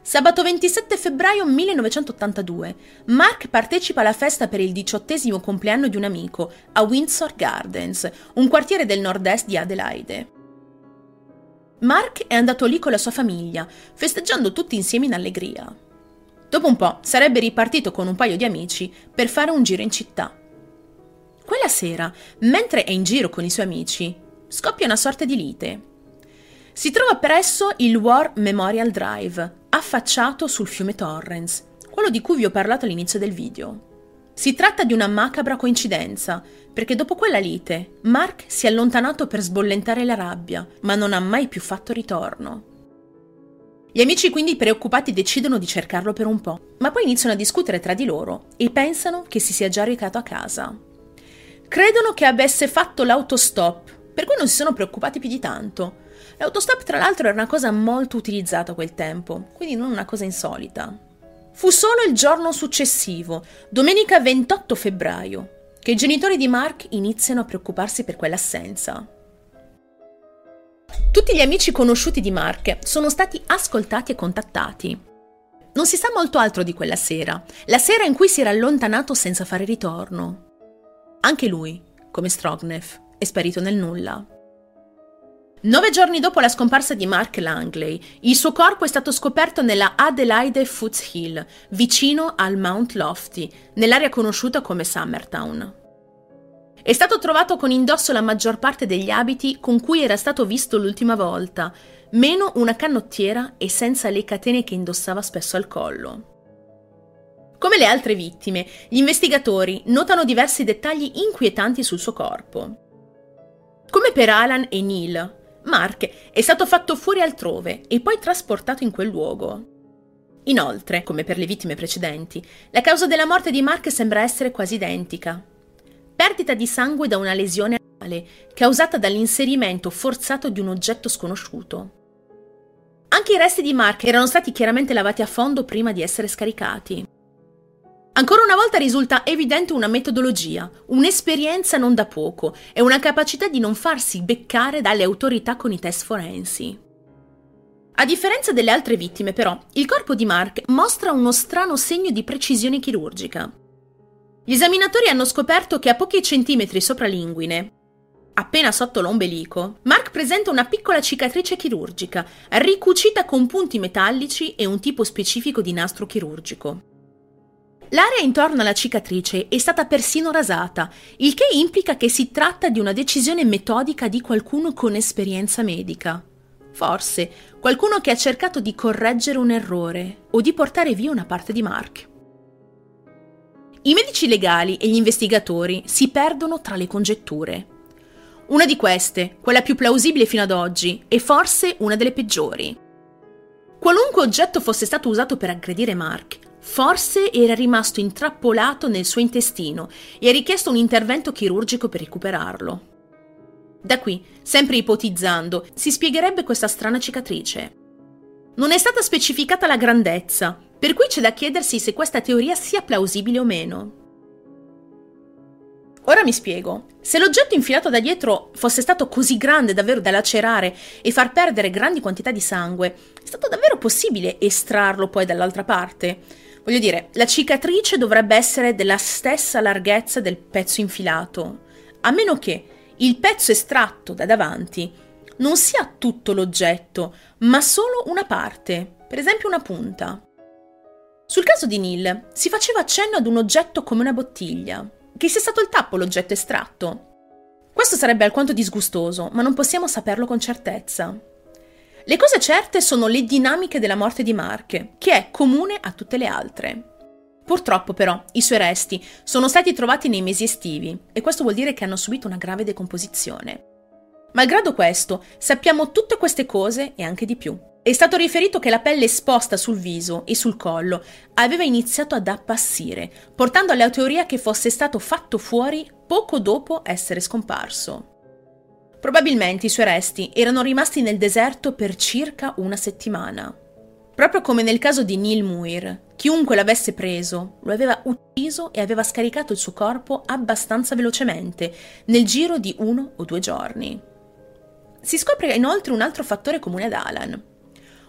Sabato 27 febbraio 1982, Mark partecipa alla festa per il diciottesimo compleanno di un amico a Windsor Gardens, un quartiere del nord-est di Adelaide. Mark è andato lì con la sua famiglia, festeggiando tutti insieme in allegria. Dopo un po' sarebbe ripartito con un paio di amici per fare un giro in città. Quella sera, mentre è in giro con i suoi amici, scoppia una sorta di lite. Si trova presso il War Memorial Drive, affacciato sul fiume Torrens, quello di cui vi ho parlato all'inizio del video. Si tratta di una macabra coincidenza, perché dopo quella lite Mark si è allontanato per sbollentare la rabbia, ma non ha mai più fatto ritorno. Gli amici quindi preoccupati decidono di cercarlo per un po', ma poi iniziano a discutere tra di loro e pensano che si sia già recato a casa. Credono che avesse fatto l'autostop, per cui non si sono preoccupati più di tanto. L'autostop, tra l'altro, era una cosa molto utilizzata a quel tempo, quindi non una cosa insolita. Fu solo il giorno successivo, domenica 28 febbraio, che i genitori di Mark iniziano a preoccuparsi per quell'assenza. Tutti gli amici conosciuti di Mark sono stati ascoltati e contattati. Non si sa molto altro di quella sera, la sera in cui si era allontanato senza fare ritorno. Anche lui, come Strognev, è sparito nel nulla. Nove giorni dopo la scomparsa di Mark Langley, il suo corpo è stato scoperto nella Adelaide Foots Hill, vicino al Mount Lofty, nell'area conosciuta come Summertown. È stato trovato con indosso la maggior parte degli abiti con cui era stato visto l'ultima volta, meno una canottiera e senza le catene che indossava spesso al collo. Come le altre vittime, gli investigatori notano diversi dettagli inquietanti sul suo corpo. Come per Alan e Neil, Mark è stato fatto fuori altrove e poi trasportato in quel luogo. Inoltre, come per le vittime precedenti, la causa della morte di Mark sembra essere quasi identica. Perdita di sangue da una lesione anale causata dall'inserimento forzato di un oggetto sconosciuto. Anche i resti di Mark erano stati chiaramente lavati a fondo prima di essere scaricati. Ancora una volta risulta evidente una metodologia, un'esperienza non da poco e una capacità di non farsi beccare dalle autorità con i test forensi. A differenza delle altre vittime, però, il corpo di Mark mostra uno strano segno di precisione chirurgica. Gli esaminatori hanno scoperto che a pochi centimetri sopra l'inguine, appena sotto l'ombelico, Mark presenta una piccola cicatrice chirurgica, ricucita con punti metallici e un tipo specifico di nastro chirurgico. L'area intorno alla cicatrice è stata persino rasata, il che implica che si tratta di una decisione metodica di qualcuno con esperienza medica. Forse qualcuno che ha cercato di correggere un errore o di portare via una parte di Mark. I medici legali e gli investigatori si perdono tra le congetture. Una di queste, quella più plausibile fino ad oggi, e forse una delle peggiori. Qualunque oggetto fosse stato usato per aggredire Mark, forse era rimasto intrappolato nel suo intestino e ha richiesto un intervento chirurgico per recuperarlo. Da qui, sempre ipotizzando, si spiegherebbe questa strana cicatrice. Non è stata specificata la grandezza, per cui c'è da chiedersi se questa teoria sia plausibile o meno. Ora mi spiego. Se l'oggetto infilato da dietro fosse stato così grande davvero da lacerare e far perdere grandi quantità di sangue, è stato davvero possibile estrarlo poi dall'altra parte? Voglio dire, la cicatrice dovrebbe essere della stessa larghezza del pezzo infilato, a meno che il pezzo estratto da davanti non sia tutto l'oggetto, ma solo una parte, per esempio una punta. Sul caso di Neil si faceva accenno ad un oggetto come una bottiglia, che sia stato il tappo l'oggetto estratto. Questo sarebbe alquanto disgustoso, ma non possiamo saperlo con certezza. Le cose certe sono le dinamiche della morte di Mark, che è comune a tutte le altre. Purtroppo però i suoi resti sono stati trovati nei mesi estivi e questo vuol dire che hanno subito una grave decomposizione. Malgrado questo, sappiamo tutte queste cose e anche di più. È stato riferito che la pelle esposta sul viso e sul collo aveva iniziato ad appassire, portando alla teoria che fosse stato fatto fuori poco dopo essere scomparso. Probabilmente i suoi resti erano rimasti nel deserto per circa una settimana. Proprio come nel caso di Neil Muir, chiunque l'avesse preso lo aveva ucciso e aveva scaricato il suo corpo abbastanza velocemente, nel giro di uno o due giorni. Si scopre inoltre un altro fattore comune ad Alan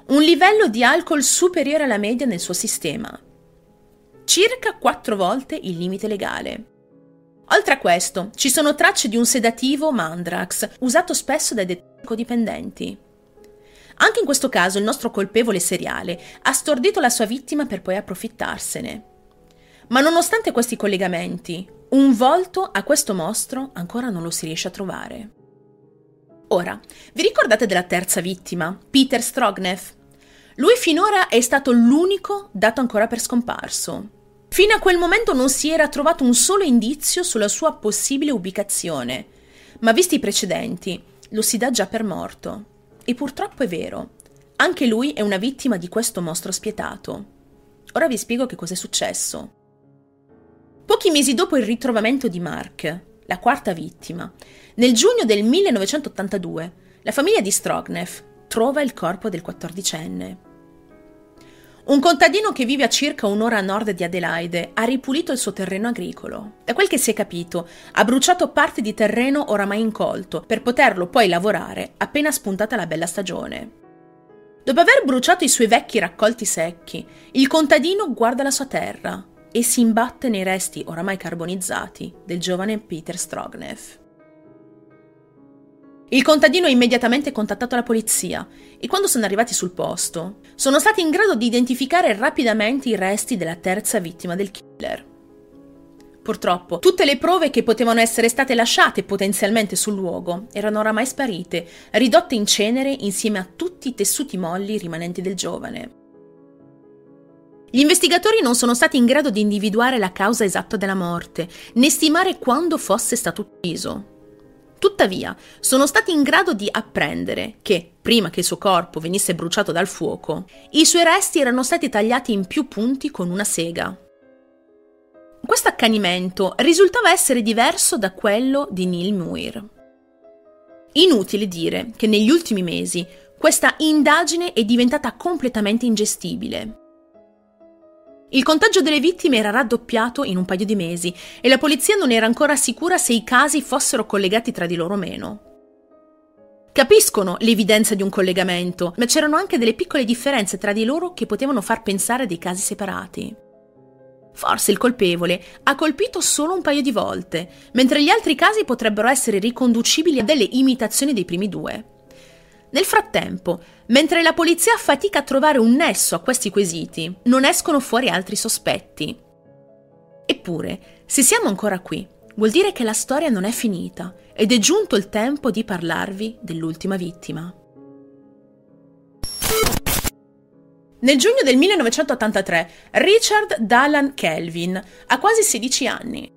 un livello di alcol superiore alla media nel suo sistema, circa quattro volte il limite legale. Oltre a questo, ci sono tracce di un sedativo Mandrax, usato spesso dai detencodipendenti. Anche in questo caso il nostro colpevole seriale ha stordito la sua vittima per poi approfittarsene. Ma nonostante questi collegamenti, un volto a questo mostro ancora non lo si riesce a trovare. Ora, vi ricordate della terza vittima, Peter Strognev? Lui finora è stato l'unico dato ancora per scomparso. Fino a quel momento non si era trovato un solo indizio sulla sua possibile ubicazione, ma visti i precedenti, lo si dà già per morto. E purtroppo è vero. Anche lui è una vittima di questo mostro spietato. Ora vi spiego che cosa è successo. Pochi mesi dopo il ritrovamento di Mark, la quarta vittima, nel giugno del 1982, la famiglia di Strognev trova il corpo del quattordicenne. Un contadino che vive a circa un'ora a nord di Adelaide ha ripulito il suo terreno agricolo. Da quel che si è capito, ha bruciato parte di terreno oramai incolto per poterlo poi lavorare appena spuntata la bella stagione. Dopo aver bruciato i suoi vecchi raccolti secchi, il contadino guarda la sua terra e si imbatte nei resti oramai carbonizzati del giovane Peter Strognev. Il contadino ha immediatamente contattato la polizia e quando sono arrivati sul posto sono stati in grado di identificare rapidamente i resti della terza vittima del killer. Purtroppo, tutte le prove che potevano essere state lasciate potenzialmente sul luogo erano oramai sparite, ridotte in cenere insieme a tutti i tessuti molli rimanenti del giovane. Gli investigatori non sono stati in grado di individuare la causa esatta della morte, né stimare quando fosse stato ucciso. Tuttavia, sono stati in grado di apprendere che, prima che il suo corpo venisse bruciato dal fuoco, i suoi resti erano stati tagliati in più punti con una sega. Questo accanimento risultava essere diverso da quello di Neil Muir. Inutile dire che negli ultimi mesi questa indagine è diventata completamente ingestibile. Il contagio delle vittime era raddoppiato in un paio di mesi e la polizia non era ancora sicura se i casi fossero collegati tra di loro o meno. Capiscono l'evidenza di un collegamento, ma c'erano anche delle piccole differenze tra di loro che potevano far pensare a dei casi separati. Forse il colpevole ha colpito solo un paio di volte, mentre gli altri casi potrebbero essere riconducibili a delle imitazioni dei primi due. Nel frattempo, mentre la polizia fatica a trovare un nesso a questi quesiti, non escono fuori altri sospetti. Eppure, se siamo ancora qui, vuol dire che la storia non è finita ed è giunto il tempo di parlarvi dell'ultima vittima. Nel giugno del 1983 Richard Dallan Kelvin ha quasi 16 anni.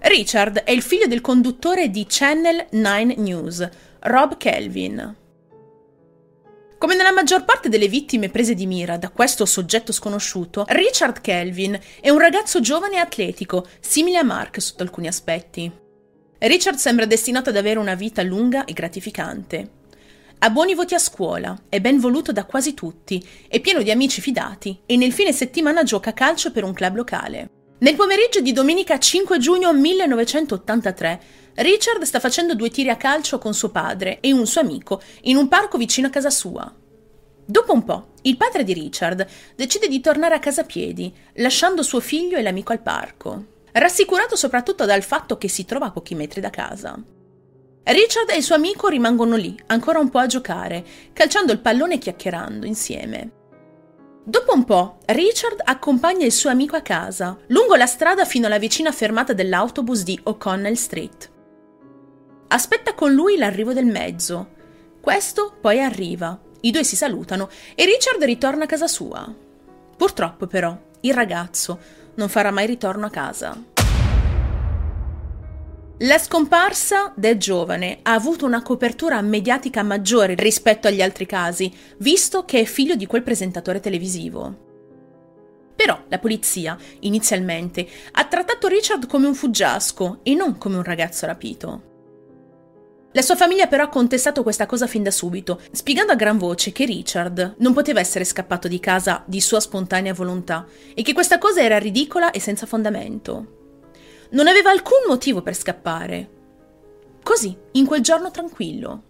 Richard è il figlio del conduttore di Channel 9 News, Rob Kelvin. Come nella maggior parte delle vittime prese di mira da questo soggetto sconosciuto, Richard Kelvin è un ragazzo giovane e atletico, simile a Mark sotto alcuni aspetti. Richard sembra destinato ad avere una vita lunga e gratificante. Ha buoni voti a scuola, è ben voluto da quasi tutti, è pieno di amici fidati e nel fine settimana gioca a calcio per un club locale. Nel pomeriggio di domenica 5 giugno 1983, Richard sta facendo due tiri a calcio con suo padre e un suo amico in un parco vicino a casa sua. Dopo un po', il padre di Richard decide di tornare a casa a piedi, lasciando suo figlio e l'amico al parco, rassicurato soprattutto dal fatto che si trova a pochi metri da casa. Richard e il suo amico rimangono lì, ancora un po' a giocare, calciando il pallone e chiacchierando insieme. Dopo un po', Richard accompagna il suo amico a casa, lungo la strada fino alla vicina fermata dell'autobus di O'Connell Street. Aspetta con lui l'arrivo del mezzo. Questo poi arriva, i due si salutano e Richard ritorna a casa sua. Purtroppo però, il ragazzo non farà mai ritorno a casa. La scomparsa del giovane ha avuto una copertura mediatica maggiore rispetto agli altri casi, visto che è figlio di quel presentatore televisivo. Però la polizia, inizialmente, ha trattato Richard come un fuggiasco e non come un ragazzo rapito. La sua famiglia però ha contestato questa cosa fin da subito, spiegando a gran voce che Richard non poteva essere scappato di casa di sua spontanea volontà e che questa cosa era ridicola e senza fondamento. Non aveva alcun motivo per scappare. Così, in quel giorno tranquillo.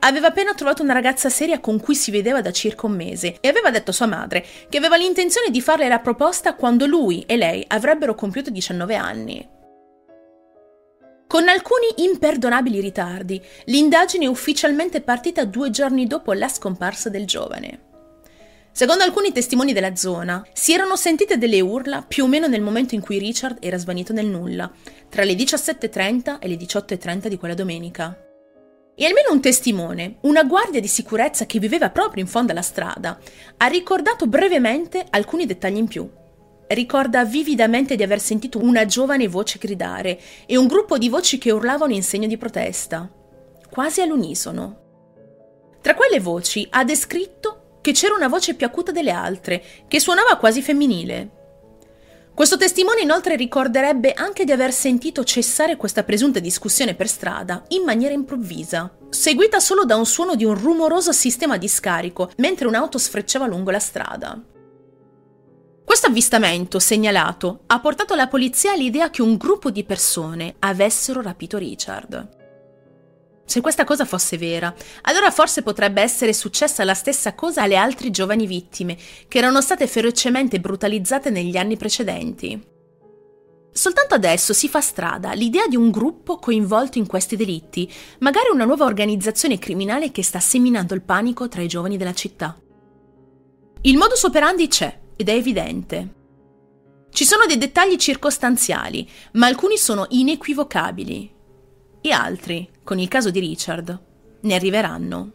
Aveva appena trovato una ragazza seria con cui si vedeva da circa un mese e aveva detto a sua madre che aveva l'intenzione di farle la proposta quando lui e lei avrebbero compiuto 19 anni. Con alcuni imperdonabili ritardi, l'indagine è ufficialmente partita due giorni dopo la scomparsa del giovane. Secondo alcuni testimoni della zona, si erano sentite delle urla più o meno nel momento in cui Richard era svanito nel nulla, tra le 17.30 e le 18.30 di quella domenica. E almeno un testimone, una guardia di sicurezza che viveva proprio in fondo alla strada, ha ricordato brevemente alcuni dettagli in più. Ricorda vividamente di aver sentito una giovane voce gridare e un gruppo di voci che urlavano in segno di protesta, quasi all'unisono. Tra quelle voci ha descritto che c'era una voce più acuta delle altre, che suonava quasi femminile. Questo testimone inoltre ricorderebbe anche di aver sentito cessare questa presunta discussione per strada in maniera improvvisa, seguita solo da un suono di un rumoroso sistema di scarico mentre un'auto sfrecciava lungo la strada. Questo avvistamento segnalato ha portato la polizia all'idea che un gruppo di persone avessero rapito Richard. Se questa cosa fosse vera, allora forse potrebbe essere successa la stessa cosa alle altre giovani vittime, che erano state ferocemente brutalizzate negli anni precedenti. Soltanto adesso si fa strada l'idea di un gruppo coinvolto in questi delitti, magari una nuova organizzazione criminale che sta seminando il panico tra i giovani della città. Il modus operandi c'è ed è evidente. Ci sono dei dettagli circostanziali, ma alcuni sono inequivocabili. E altri, con il caso di Richard, ne arriveranno.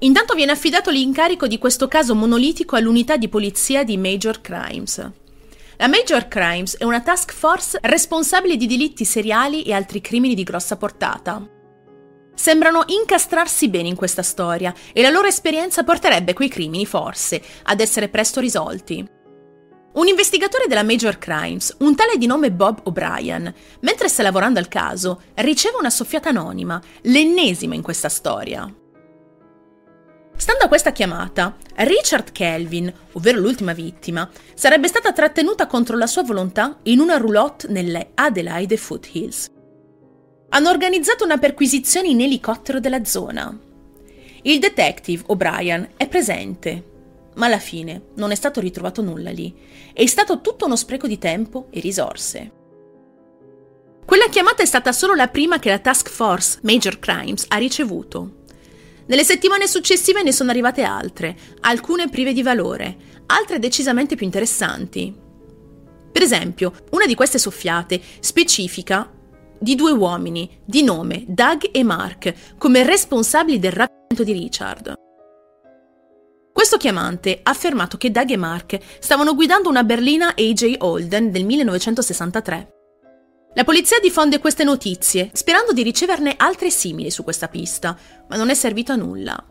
Intanto viene affidato l'incarico di questo caso monolitico all'unità di polizia di Major Crimes. La Major Crimes è una task force responsabile di delitti seriali e altri crimini di grossa portata. Sembrano incastrarsi bene in questa storia e la loro esperienza porterebbe quei crimini, forse, ad essere presto risolti. Un investigatore della Major Crimes, un tale di nome Bob O'Brien, mentre sta lavorando al caso, riceve una soffiata anonima, l'ennesima in questa storia. Stando a questa chiamata, Richard Kelvin, ovvero l'ultima vittima, sarebbe stata trattenuta contro la sua volontà in una roulotte nelle Adelaide Foothills. Hanno organizzato una perquisizione in elicottero della zona. Il detective O'Brien è presente ma alla fine non è stato ritrovato nulla lì. È stato tutto uno spreco di tempo e risorse. Quella chiamata è stata solo la prima che la Task Force Major Crimes ha ricevuto. Nelle settimane successive ne sono arrivate altre, alcune prive di valore, altre decisamente più interessanti. Per esempio, una di queste soffiate specifica di due uomini di nome Doug e Mark come responsabili del rapimento di Richard. Questo chiamante ha affermato che Doug e Mark stavano guidando una berlina AJ Holden del 1963. La polizia diffonde queste notizie, sperando di riceverne altre simili su questa pista, ma non è servito a nulla.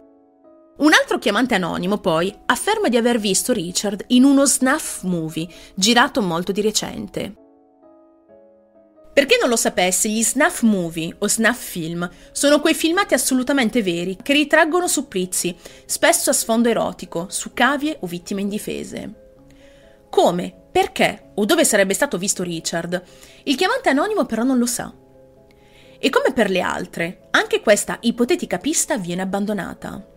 Un altro chiamante anonimo, poi, afferma di aver visto Richard in uno snuff movie, girato molto di recente. Per chi non lo sapesse, gli snuff movie o snuff film sono quei filmati assolutamente veri che ritraggono supplizi, spesso a sfondo erotico, su cavie o vittime indifese. Come, perché o dove sarebbe stato visto Richard? Il chiamante anonimo però non lo sa. E come per le altre, anche questa ipotetica pista viene abbandonata.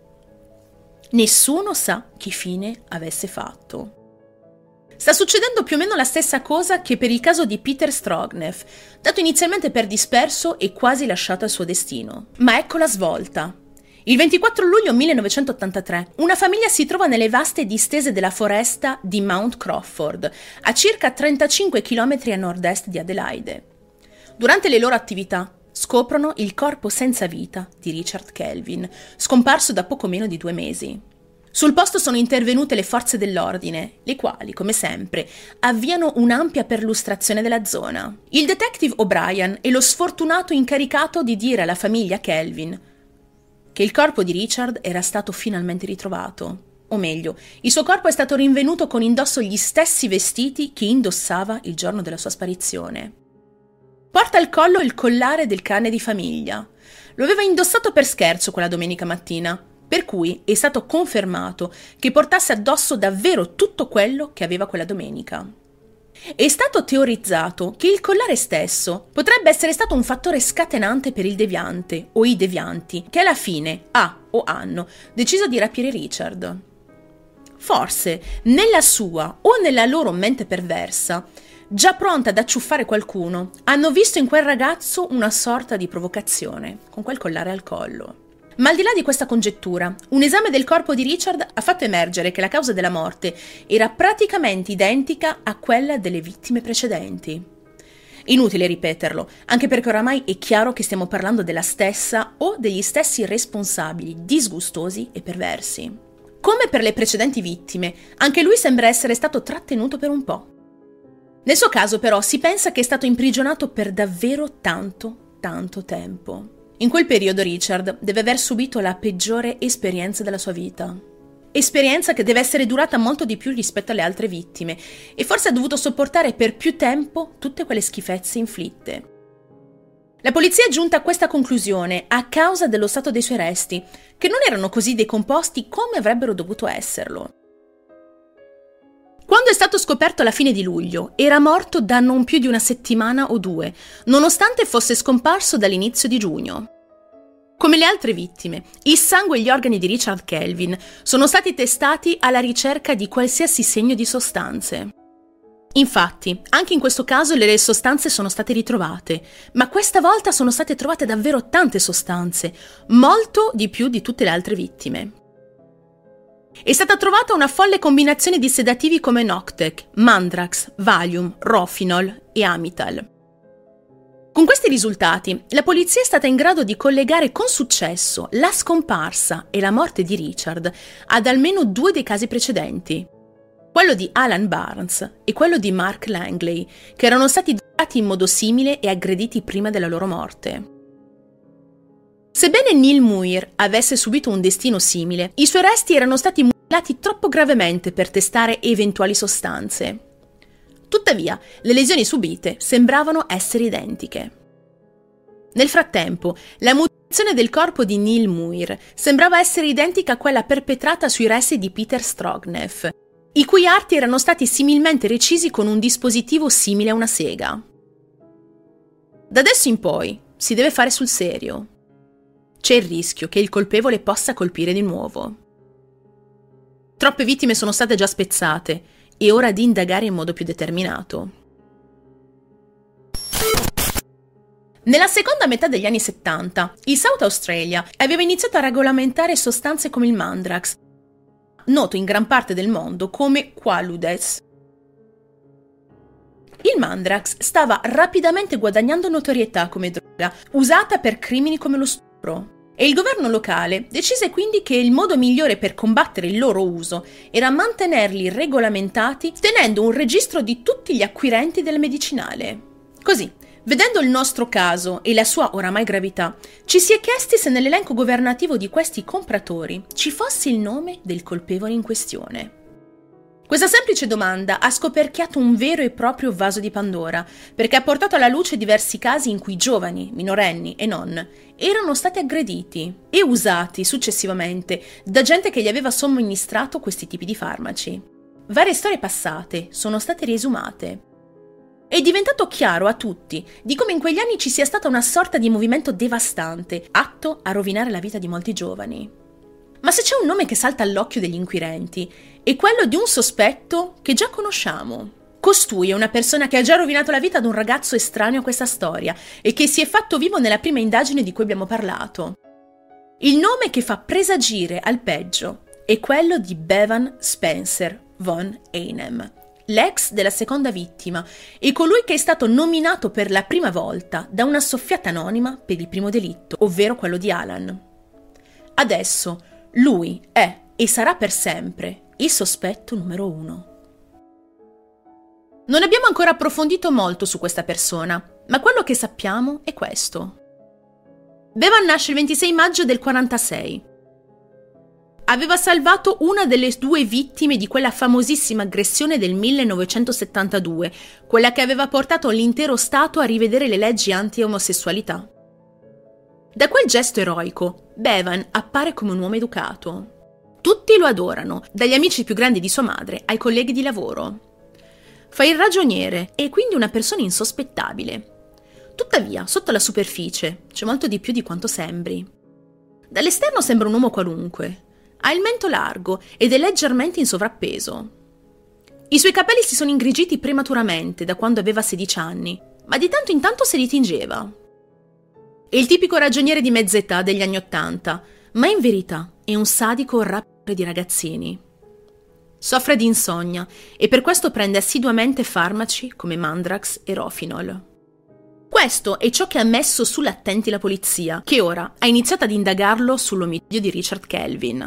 Nessuno sa che fine avesse fatto. Sta succedendo più o meno la stessa cosa che per il caso di Peter Strognev, dato inizialmente per disperso e quasi lasciato al suo destino. Ma ecco la svolta. Il 24 luglio 1983 una famiglia si trova nelle vaste distese della foresta di Mount Crawford, a circa 35 km a nord-est di Adelaide. Durante le loro attività scoprono il corpo senza vita di Richard Kelvin, scomparso da poco meno di due mesi. Sul posto sono intervenute le forze dell'ordine, le quali, come sempre, avviano un'ampia perlustrazione della zona. Il detective O'Brien è lo sfortunato incaricato di dire alla famiglia Kelvin che il corpo di Richard era stato finalmente ritrovato. O meglio, il suo corpo è stato rinvenuto con indosso gli stessi vestiti che indossava il giorno della sua sparizione. Porta al collo il collare del cane di famiglia. Lo aveva indossato per scherzo quella domenica mattina, per cui è stato confermato che portasse addosso davvero tutto quello che aveva quella domenica. È stato teorizzato che il collare stesso potrebbe essere stato un fattore scatenante per il deviante o i devianti che alla fine ha o hanno deciso di rapire Richard. Forse nella sua o nella loro mente perversa, già pronta ad acciuffare qualcuno, hanno visto in quel ragazzo una sorta di provocazione con quel collare al collo. Ma al di là di questa congettura, un esame del corpo di Richard ha fatto emergere che la causa della morte era praticamente identica a quella delle vittime precedenti. Inutile ripeterlo, anche perché oramai è chiaro che stiamo parlando della stessa o degli stessi responsabili disgustosi e perversi. Come per le precedenti vittime, anche lui sembra essere stato trattenuto per un po'. Nel suo caso però si pensa che è stato imprigionato per davvero tanto, tanto tempo. In quel periodo Richard deve aver subito la peggiore esperienza della sua vita. Esperienza che deve essere durata molto di più rispetto alle altre vittime e forse ha dovuto sopportare per più tempo tutte quelle schifezze inflitte. La polizia è giunta a questa conclusione a causa dello stato dei suoi resti, che non erano così decomposti come avrebbero dovuto esserlo. Quando è stato scoperto alla fine di luglio, era morto da non più di una settimana o due, nonostante fosse scomparso dall'inizio di giugno. Come le altre vittime, il sangue e gli organi di Richard Kelvin sono stati testati alla ricerca di qualsiasi segno di sostanze. Infatti, anche in questo caso le sostanze sono state ritrovate, ma questa volta sono state trovate davvero tante sostanze, molto di più di tutte le altre vittime. È stata trovata una folle combinazione di sedativi come Noctec, Mandrax, Valium, Rofinol e Amital. Con questi risultati, la polizia è stata in grado di collegare con successo la scomparsa e la morte di Richard ad almeno due dei casi precedenti, quello di Alan Barnes e quello di Mark Langley, che erano stati drogati in modo simile e aggrediti prima della loro morte. Sebbene Neil Muir avesse subito un destino simile, i suoi resti erano stati mutilati troppo gravemente per testare eventuali sostanze. Tuttavia, le lesioni subite sembravano essere identiche. Nel frattempo, la mutilazione del corpo di Neil Muir sembrava essere identica a quella perpetrata sui resti di Peter Strognev, i cui arti erano stati similmente recisi con un dispositivo simile a una sega. Da adesso in poi si deve fare sul serio c'è il rischio che il colpevole possa colpire di nuovo. Troppe vittime sono state già spezzate, è ora di indagare in modo più determinato. Nella seconda metà degli anni 70, il South Australia aveva iniziato a regolamentare sostanze come il Mandrax, noto in gran parte del mondo come Qualudes. Il Mandrax stava rapidamente guadagnando notorietà come droga, usata per crimini come lo stupro. E il governo locale decise quindi che il modo migliore per combattere il loro uso era mantenerli regolamentati tenendo un registro di tutti gli acquirenti del medicinale. Così, vedendo il nostro caso e la sua oramai gravità, ci si è chiesti se nell'elenco governativo di questi compratori ci fosse il nome del colpevole in questione. Questa semplice domanda ha scoperchiato un vero e proprio vaso di Pandora, perché ha portato alla luce diversi casi in cui giovani, minorenni e non erano stati aggrediti e usati successivamente da gente che gli aveva somministrato questi tipi di farmaci. Varie storie passate sono state riesumate. È diventato chiaro a tutti di come in quegli anni ci sia stata una sorta di movimento devastante, atto a rovinare la vita di molti giovani. Ma se c'è un nome che salta all'occhio degli inquirenti, è quello di un sospetto che già conosciamo. Costui è una persona che ha già rovinato la vita ad un ragazzo estraneo a questa storia e che si è fatto vivo nella prima indagine di cui abbiamo parlato. Il nome che fa presagire al peggio è quello di Bevan Spencer von Einem, l'ex della seconda vittima e colui che è stato nominato per la prima volta da una soffiata anonima per il primo delitto, ovvero quello di Alan. Adesso lui è e sarà per sempre il sospetto numero uno. Non abbiamo ancora approfondito molto su questa persona, ma quello che sappiamo è questo. Bevan nasce il 26 maggio del 46. Aveva salvato una delle due vittime di quella famosissima aggressione del 1972, quella che aveva portato l'intero Stato a rivedere le leggi anti-omosessualità. Da quel gesto eroico, Bevan appare come un uomo educato. Tutti lo adorano, dagli amici più grandi di sua madre ai colleghi di lavoro. Fa il ragioniere e quindi una persona insospettabile. Tuttavia, sotto la superficie c'è molto di più di quanto sembri. Dall'esterno sembra un uomo qualunque. Ha il mento largo ed è leggermente in sovrappeso. I suoi capelli si sono ingrigiti prematuramente da quando aveva 16 anni, ma di tanto in tanto se li tingeva. È il tipico ragioniere di mezza età degli anni Ottanta, ma in verità è un sadico rapper di ragazzini. Soffre di insonnia e per questo prende assiduamente farmaci come Mandrax e Rofinol. Questo è ciò che ha messo sull'attenti la polizia, che ora ha iniziato ad indagarlo sull'omicidio di Richard Kelvin.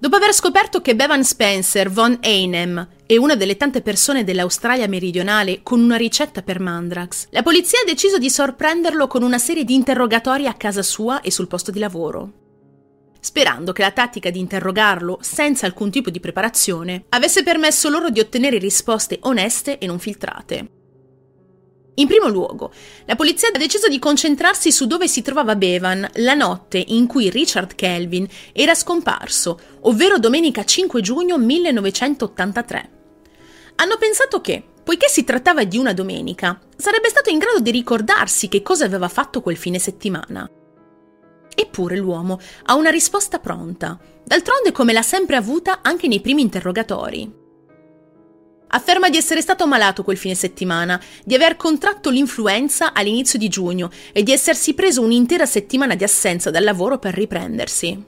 Dopo aver scoperto che Bevan Spencer von Einem è una delle tante persone dell'Australia meridionale con una ricetta per Mandrax, la polizia ha deciso di sorprenderlo con una serie di interrogatori a casa sua e sul posto di lavoro. Sperando che la tattica di interrogarlo senza alcun tipo di preparazione avesse permesso loro di ottenere risposte oneste e non filtrate. In primo luogo, la polizia ha deciso di concentrarsi su dove si trovava Bevan la notte in cui Richard Kelvin era scomparso, ovvero domenica 5 giugno 1983. Hanno pensato che, poiché si trattava di una domenica, sarebbe stato in grado di ricordarsi che cosa aveva fatto quel fine settimana. Eppure l'uomo ha una risposta pronta, d'altronde come l'ha sempre avuta anche nei primi interrogatori. Afferma di essere stato malato quel fine settimana, di aver contratto l'influenza all'inizio di giugno e di essersi preso un'intera settimana di assenza dal lavoro per riprendersi.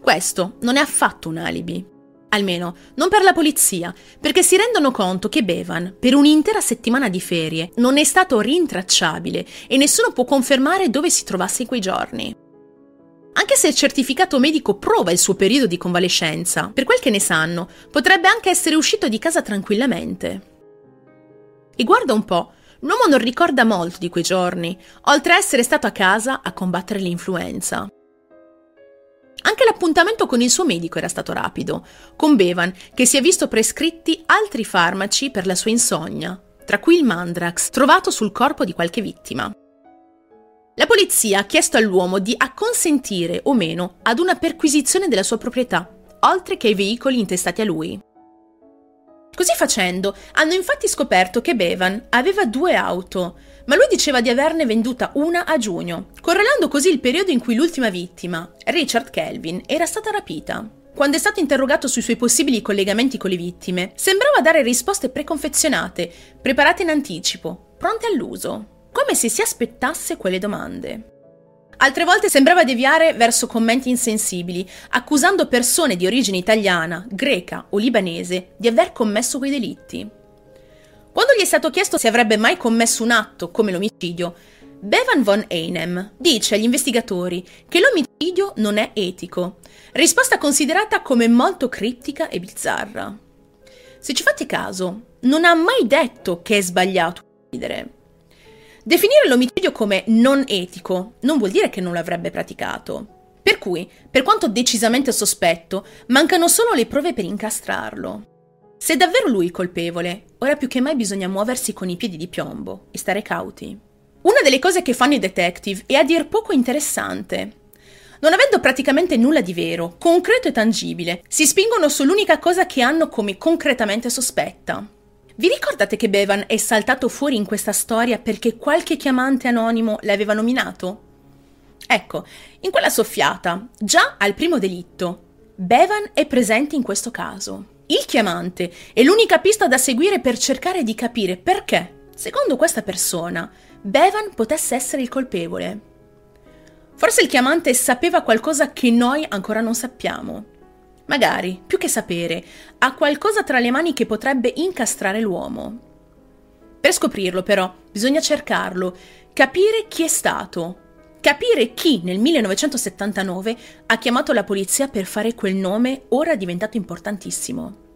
Questo non è affatto un alibi. Almeno, non per la polizia, perché si rendono conto che Bevan, per un'intera settimana di ferie, non è stato rintracciabile e nessuno può confermare dove si trovasse in quei giorni. Anche se il certificato medico prova il suo periodo di convalescenza, per quel che ne sanno, potrebbe anche essere uscito di casa tranquillamente. E guarda un po', l'uomo non ricorda molto di quei giorni, oltre a essere stato a casa a combattere l'influenza. Anche l'appuntamento con il suo medico era stato rapido, con Bevan, che si è visto prescritti altri farmaci per la sua insonnia, tra cui il Mandrax, trovato sul corpo di qualche vittima. La polizia ha chiesto all'uomo di acconsentire o meno ad una perquisizione della sua proprietà, oltre che ai veicoli intestati a lui. Così facendo, hanno infatti scoperto che Bevan aveva due auto, ma lui diceva di averne venduta una a giugno, correlando così il periodo in cui l'ultima vittima, Richard Kelvin, era stata rapita. Quando è stato interrogato sui suoi possibili collegamenti con le vittime, sembrava dare risposte preconfezionate, preparate in anticipo, pronte all'uso come se si aspettasse quelle domande. Altre volte sembrava deviare verso commenti insensibili, accusando persone di origine italiana, greca o libanese di aver commesso quei delitti. Quando gli è stato chiesto se avrebbe mai commesso un atto come l'omicidio, Bevan von Einem dice agli investigatori che l'omicidio non è etico, risposta considerata come molto criptica e bizzarra. Se ci fate caso, non ha mai detto che è sbagliato uccidere. Definire l'omicidio come non etico non vuol dire che non l'avrebbe praticato. Per cui, per quanto decisamente sospetto, mancano solo le prove per incastrarlo. Se è davvero lui il colpevole, ora più che mai bisogna muoversi con i piedi di piombo e stare cauti. Una delle cose che fanno i detective è a dir poco interessante. Non avendo praticamente nulla di vero, concreto e tangibile, si spingono sull'unica cosa che hanno come concretamente sospetta. Vi ricordate che Bevan è saltato fuori in questa storia perché qualche chiamante anonimo l'aveva nominato? Ecco, in quella soffiata, già al primo delitto, Bevan è presente in questo caso. Il chiamante è l'unica pista da seguire per cercare di capire perché, secondo questa persona, Bevan potesse essere il colpevole. Forse il chiamante sapeva qualcosa che noi ancora non sappiamo. Magari, più che sapere, ha qualcosa tra le mani che potrebbe incastrare l'uomo. Per scoprirlo, però, bisogna cercarlo, capire chi è stato, capire chi nel 1979 ha chiamato la polizia per fare quel nome ora diventato importantissimo.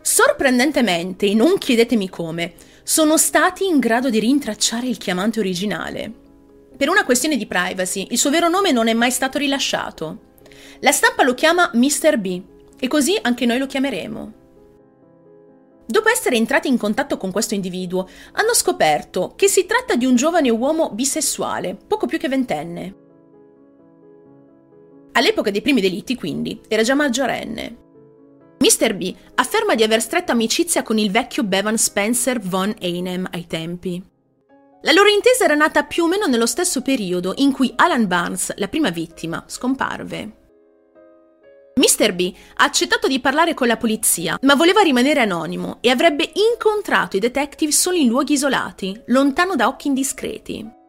Sorprendentemente, e non chiedetemi come, sono stati in grado di rintracciare il chiamante originale. Per una questione di privacy, il suo vero nome non è mai stato rilasciato. La stampa lo chiama Mr. B e così anche noi lo chiameremo. Dopo essere entrati in contatto con questo individuo, hanno scoperto che si tratta di un giovane uomo bisessuale, poco più che ventenne. All'epoca dei primi delitti, quindi, era già maggiorenne. Mr. B afferma di aver stretto amicizia con il vecchio Bevan Spencer von Einem ai tempi. La loro intesa era nata più o meno nello stesso periodo in cui Alan Barnes, la prima vittima, scomparve. Mr. B ha accettato di parlare con la polizia, ma voleva rimanere anonimo e avrebbe incontrato i detective solo in luoghi isolati, lontano da occhi indiscreti.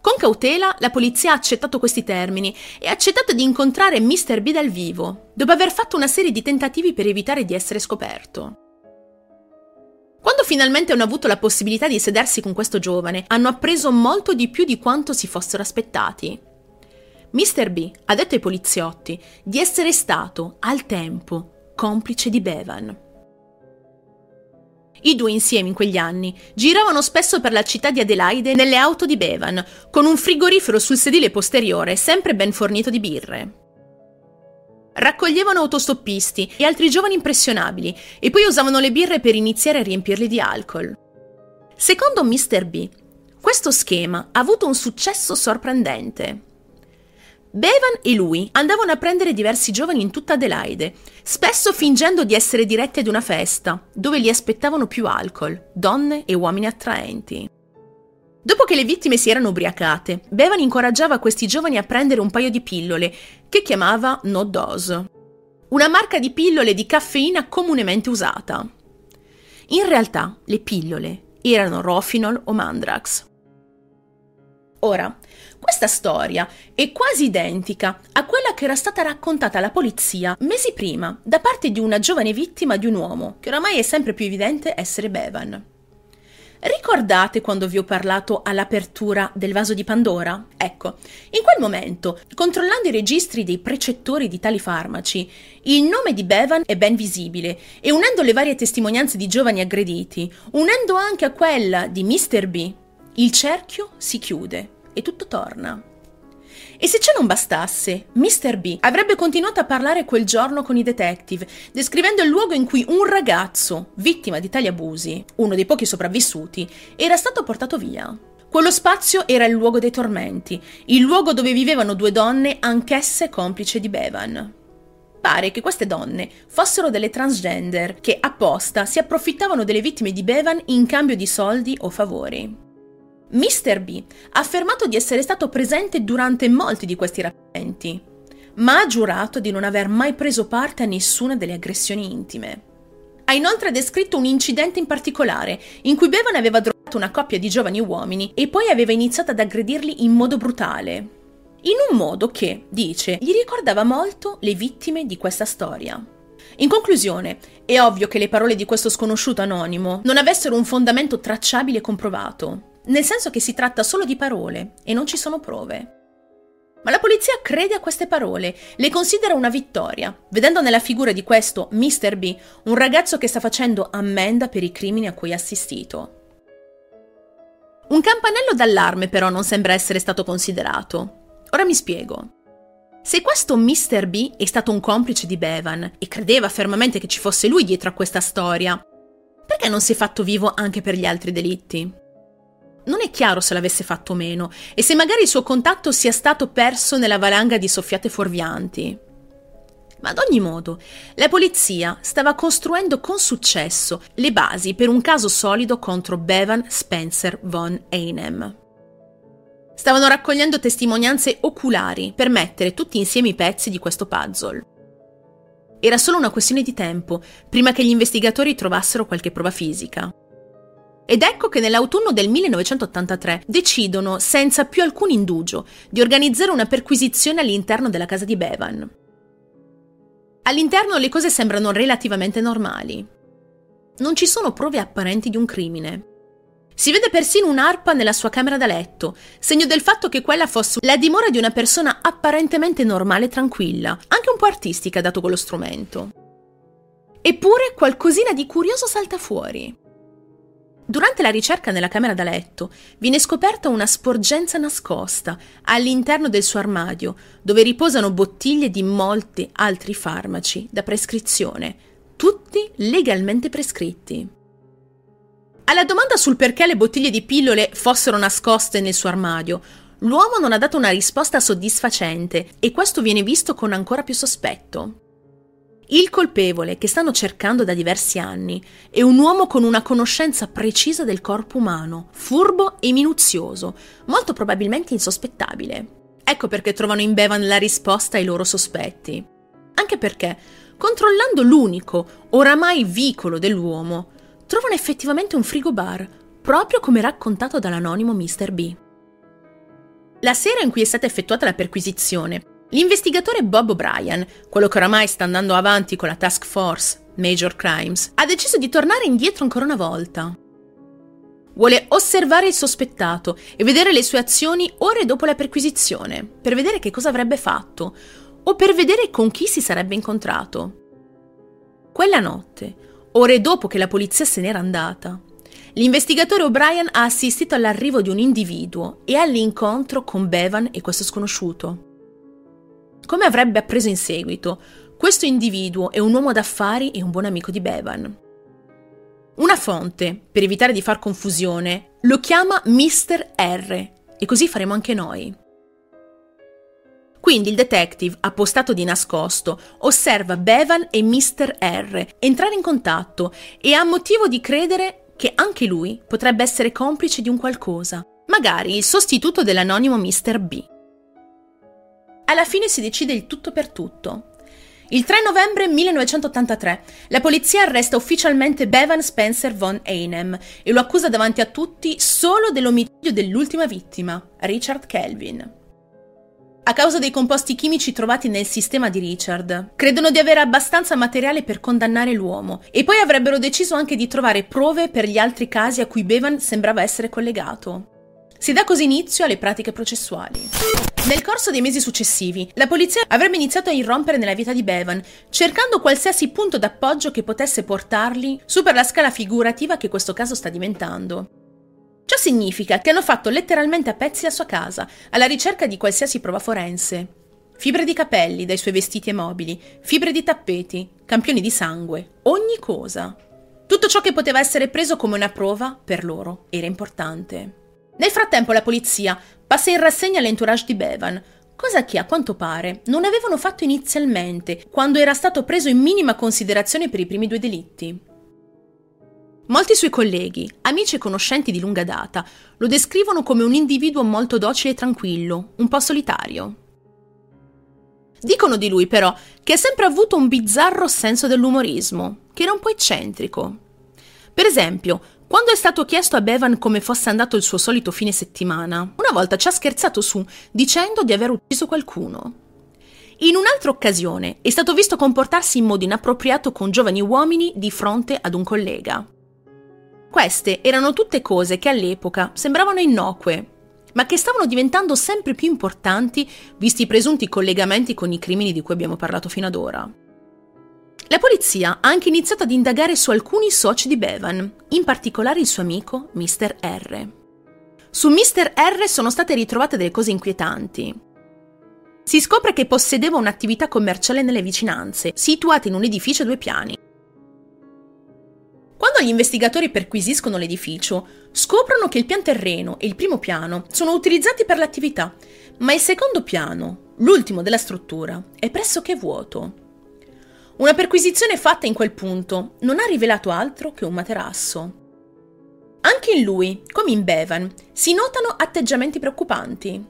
Con cautela, la polizia ha accettato questi termini e ha accettato di incontrare Mr. B dal vivo, dopo aver fatto una serie di tentativi per evitare di essere scoperto. Quando finalmente hanno avuto la possibilità di sedersi con questo giovane, hanno appreso molto di più di quanto si fossero aspettati. Mr. B ha detto ai poliziotti di essere stato, al tempo, complice di Bevan. I due insieme in quegli anni giravano spesso per la città di Adelaide nelle auto di Bevan, con un frigorifero sul sedile posteriore sempre ben fornito di birre. Raccoglievano autostoppisti e altri giovani impressionabili e poi usavano le birre per iniziare a riempirli di alcol. Secondo Mr. B, questo schema ha avuto un successo sorprendente. Bevan e lui andavano a prendere diversi giovani in tutta Adelaide, spesso fingendo di essere diretti ad una festa, dove li aspettavano più alcol, donne e uomini attraenti. Dopo che le vittime si erano ubriacate, Bevan incoraggiava questi giovani a prendere un paio di pillole, che chiamava No Dose, una marca di pillole di caffeina comunemente usata. In realtà le pillole erano Rofinol o Mandrax. Ora, questa storia è quasi identica a quella che era stata raccontata alla polizia mesi prima da parte di una giovane vittima di un uomo, che oramai è sempre più evidente essere Bevan. Ricordate quando vi ho parlato all'apertura del vaso di Pandora? Ecco, in quel momento, controllando i registri dei precettori di tali farmaci, il nome di Bevan è ben visibile e unendo le varie testimonianze di giovani aggrediti, unendo anche a quella di Mr. B, il cerchio si chiude e tutto torna. E se ciò non bastasse, Mr. B avrebbe continuato a parlare quel giorno con i detective, descrivendo il luogo in cui un ragazzo, vittima di tali abusi, uno dei pochi sopravvissuti, era stato portato via. Quello spazio era il luogo dei tormenti, il luogo dove vivevano due donne, anch'esse complici di Bevan. Pare che queste donne fossero delle transgender che apposta si approfittavano delle vittime di Bevan in cambio di soldi o favori. Mr. B ha affermato di essere stato presente durante molti di questi rapimenti, ma ha giurato di non aver mai preso parte a nessuna delle aggressioni intime. Ha inoltre descritto un incidente in particolare, in cui Bevan aveva drogato una coppia di giovani uomini e poi aveva iniziato ad aggredirli in modo brutale. In un modo che, dice, gli ricordava molto le vittime di questa storia. In conclusione, è ovvio che le parole di questo sconosciuto anonimo non avessero un fondamento tracciabile e comprovato. Nel senso che si tratta solo di parole e non ci sono prove. Ma la polizia crede a queste parole, le considera una vittoria, vedendo nella figura di questo Mr. B un ragazzo che sta facendo ammenda per i crimini a cui ha assistito. Un campanello d'allarme però non sembra essere stato considerato. Ora mi spiego. Se questo Mr. B è stato un complice di Bevan e credeva fermamente che ci fosse lui dietro a questa storia, perché non si è fatto vivo anche per gli altri delitti? Non è chiaro se l'avesse fatto o meno e se magari il suo contatto sia stato perso nella valanga di soffiate fuorvianti. Ma ad ogni modo, la polizia stava costruendo con successo le basi per un caso solido contro Bevan Spencer von Einem. Stavano raccogliendo testimonianze oculari per mettere tutti insieme i pezzi di questo puzzle. Era solo una questione di tempo prima che gli investigatori trovassero qualche prova fisica. Ed ecco che nell'autunno del 1983 decidono, senza più alcun indugio, di organizzare una perquisizione all'interno della casa di Bevan. All'interno le cose sembrano relativamente normali. Non ci sono prove apparenti di un crimine. Si vede persino un'arpa nella sua camera da letto, segno del fatto che quella fosse la dimora di una persona apparentemente normale e tranquilla, anche un po' artistica dato quello strumento. Eppure qualcosina di curioso salta fuori. Durante la ricerca nella camera da letto viene scoperta una sporgenza nascosta all'interno del suo armadio, dove riposano bottiglie di molti altri farmaci da prescrizione, tutti legalmente prescritti. Alla domanda sul perché le bottiglie di pillole fossero nascoste nel suo armadio, l'uomo non ha dato una risposta soddisfacente e questo viene visto con ancora più sospetto. Il colpevole, che stanno cercando da diversi anni, è un uomo con una conoscenza precisa del corpo umano, furbo e minuzioso, molto probabilmente insospettabile. Ecco perché trovano in Bevan la risposta ai loro sospetti. Anche perché, controllando l'unico, oramai vicolo dell'uomo, trovano effettivamente un frigo bar, proprio come raccontato dall'anonimo Mr. B. La sera in cui è stata effettuata la perquisizione, L'investigatore Bob O'Brien, quello che oramai sta andando avanti con la task force Major Crimes, ha deciso di tornare indietro ancora una volta. Vuole osservare il sospettato e vedere le sue azioni ore dopo la perquisizione, per vedere che cosa avrebbe fatto o per vedere con chi si sarebbe incontrato. Quella notte, ore dopo che la polizia se n'era andata, l'investigatore O'Brien ha assistito all'arrivo di un individuo e all'incontro con Bevan e questo sconosciuto. Come avrebbe appreso in seguito, questo individuo è un uomo d'affari e un buon amico di Bevan. Una fonte, per evitare di far confusione, lo chiama Mr. R e così faremo anche noi. Quindi il detective, appostato di nascosto, osserva Bevan e Mr. R entrare in contatto e ha motivo di credere che anche lui potrebbe essere complice di un qualcosa, magari il sostituto dell'anonimo Mr. B. Alla fine si decide il tutto per tutto. Il 3 novembre 1983 la polizia arresta ufficialmente Bevan Spencer von Einem e lo accusa davanti a tutti solo dell'omicidio dell'ultima vittima, Richard Kelvin. A causa dei composti chimici trovati nel sistema di Richard, credono di avere abbastanza materiale per condannare l'uomo e poi avrebbero deciso anche di trovare prove per gli altri casi a cui Bevan sembrava essere collegato. Si dà così inizio alle pratiche processuali. Nel corso dei mesi successivi, la polizia avrebbe iniziato a irrompere nella vita di Bevan, cercando qualsiasi punto d'appoggio che potesse portarli su per la scala figurativa che questo caso sta diventando. Ciò significa che hanno fatto letteralmente a pezzi la sua casa, alla ricerca di qualsiasi prova forense. Fibre di capelli dai suoi vestiti e mobili, fibre di tappeti, campioni di sangue, ogni cosa. Tutto ciò che poteva essere preso come una prova, per loro, era importante. Nel frattempo la polizia passa in rassegna l'entourage di Bevan, cosa che a quanto pare non avevano fatto inizialmente, quando era stato preso in minima considerazione per i primi due delitti. Molti suoi colleghi, amici e conoscenti di lunga data, lo descrivono come un individuo molto docile e tranquillo, un po' solitario. Dicono di lui però che ha sempre avuto un bizzarro senso dell'umorismo, che era un po' eccentrico. Per esempio, quando è stato chiesto a Bevan come fosse andato il suo solito fine settimana, una volta ci ha scherzato su dicendo di aver ucciso qualcuno. In un'altra occasione è stato visto comportarsi in modo inappropriato con giovani uomini di fronte ad un collega. Queste erano tutte cose che all'epoca sembravano innocue, ma che stavano diventando sempre più importanti visti i presunti collegamenti con i crimini di cui abbiamo parlato fino ad ora. La polizia ha anche iniziato ad indagare su alcuni soci di Bevan, in particolare il suo amico Mr. R. Su Mr. R sono state ritrovate delle cose inquietanti. Si scopre che possedeva un'attività commerciale nelle vicinanze, situata in un edificio a due piani. Quando gli investigatori perquisiscono l'edificio, scoprono che il pian terreno e il primo piano sono utilizzati per l'attività, ma il secondo piano, l'ultimo della struttura, è pressoché vuoto. Una perquisizione fatta in quel punto non ha rivelato altro che un materasso. Anche in lui, come in Bevan, si notano atteggiamenti preoccupanti.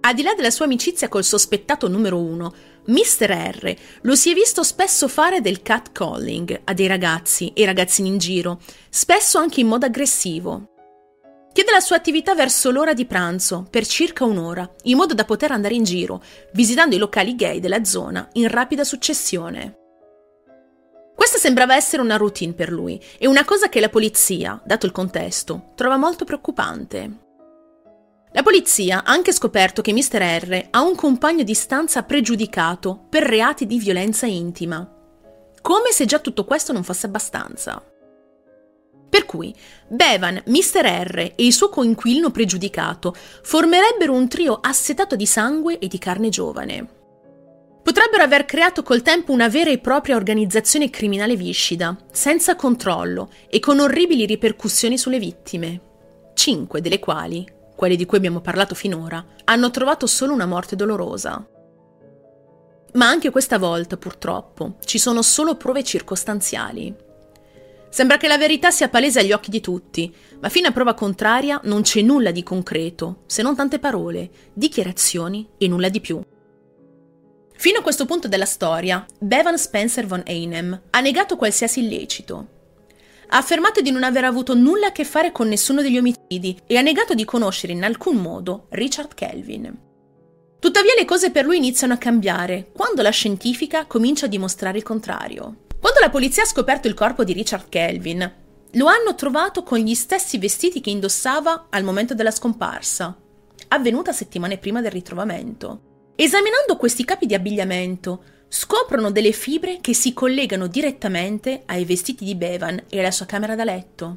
Al di là della sua amicizia col sospettato numero uno, Mr. R lo si è visto spesso fare del catcalling a dei ragazzi e ragazzini in giro, spesso anche in modo aggressivo. Chiede la sua attività verso l'ora di pranzo, per circa un'ora, in modo da poter andare in giro, visitando i locali gay della zona in rapida successione. Questa sembrava essere una routine per lui e una cosa che la polizia, dato il contesto, trova molto preoccupante. La polizia ha anche scoperto che Mr. R ha un compagno di stanza pregiudicato per reati di violenza intima. Come se già tutto questo non fosse abbastanza. Per cui Bevan, Mr. R e il suo coinquilino pregiudicato formerebbero un trio assetato di sangue e di carne giovane. Potrebbero aver creato col tempo una vera e propria organizzazione criminale viscida, senza controllo e con orribili ripercussioni sulle vittime, cinque delle quali quelli di cui abbiamo parlato finora, hanno trovato solo una morte dolorosa. Ma anche questa volta, purtroppo, ci sono solo prove circostanziali. Sembra che la verità sia palese agli occhi di tutti, ma fino a prova contraria non c'è nulla di concreto, se non tante parole, dichiarazioni e nulla di più. Fino a questo punto della storia, Bevan Spencer von Einem ha negato qualsiasi illecito, ha affermato di non aver avuto nulla a che fare con nessuno degli omicidi e ha negato di conoscere in alcun modo Richard Kelvin. Tuttavia le cose per lui iniziano a cambiare quando la scientifica comincia a dimostrare il contrario. Quando la polizia ha scoperto il corpo di Richard Kelvin, lo hanno trovato con gli stessi vestiti che indossava al momento della scomparsa, avvenuta settimane prima del ritrovamento. Esaminando questi capi di abbigliamento, scoprono delle fibre che si collegano direttamente ai vestiti di Bevan e alla sua camera da letto.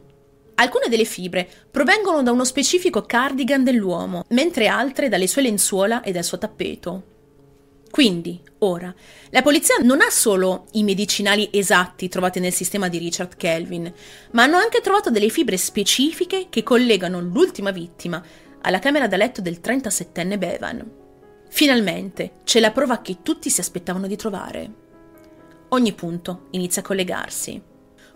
Alcune delle fibre provengono da uno specifico cardigan dell'uomo, mentre altre dalle sue lenzuola e dal suo tappeto. Quindi, ora, la polizia non ha solo i medicinali esatti trovati nel sistema di Richard Kelvin, ma hanno anche trovato delle fibre specifiche che collegano l'ultima vittima alla camera da letto del 37enne Bevan. Finalmente c'è la prova che tutti si aspettavano di trovare. Ogni punto inizia a collegarsi.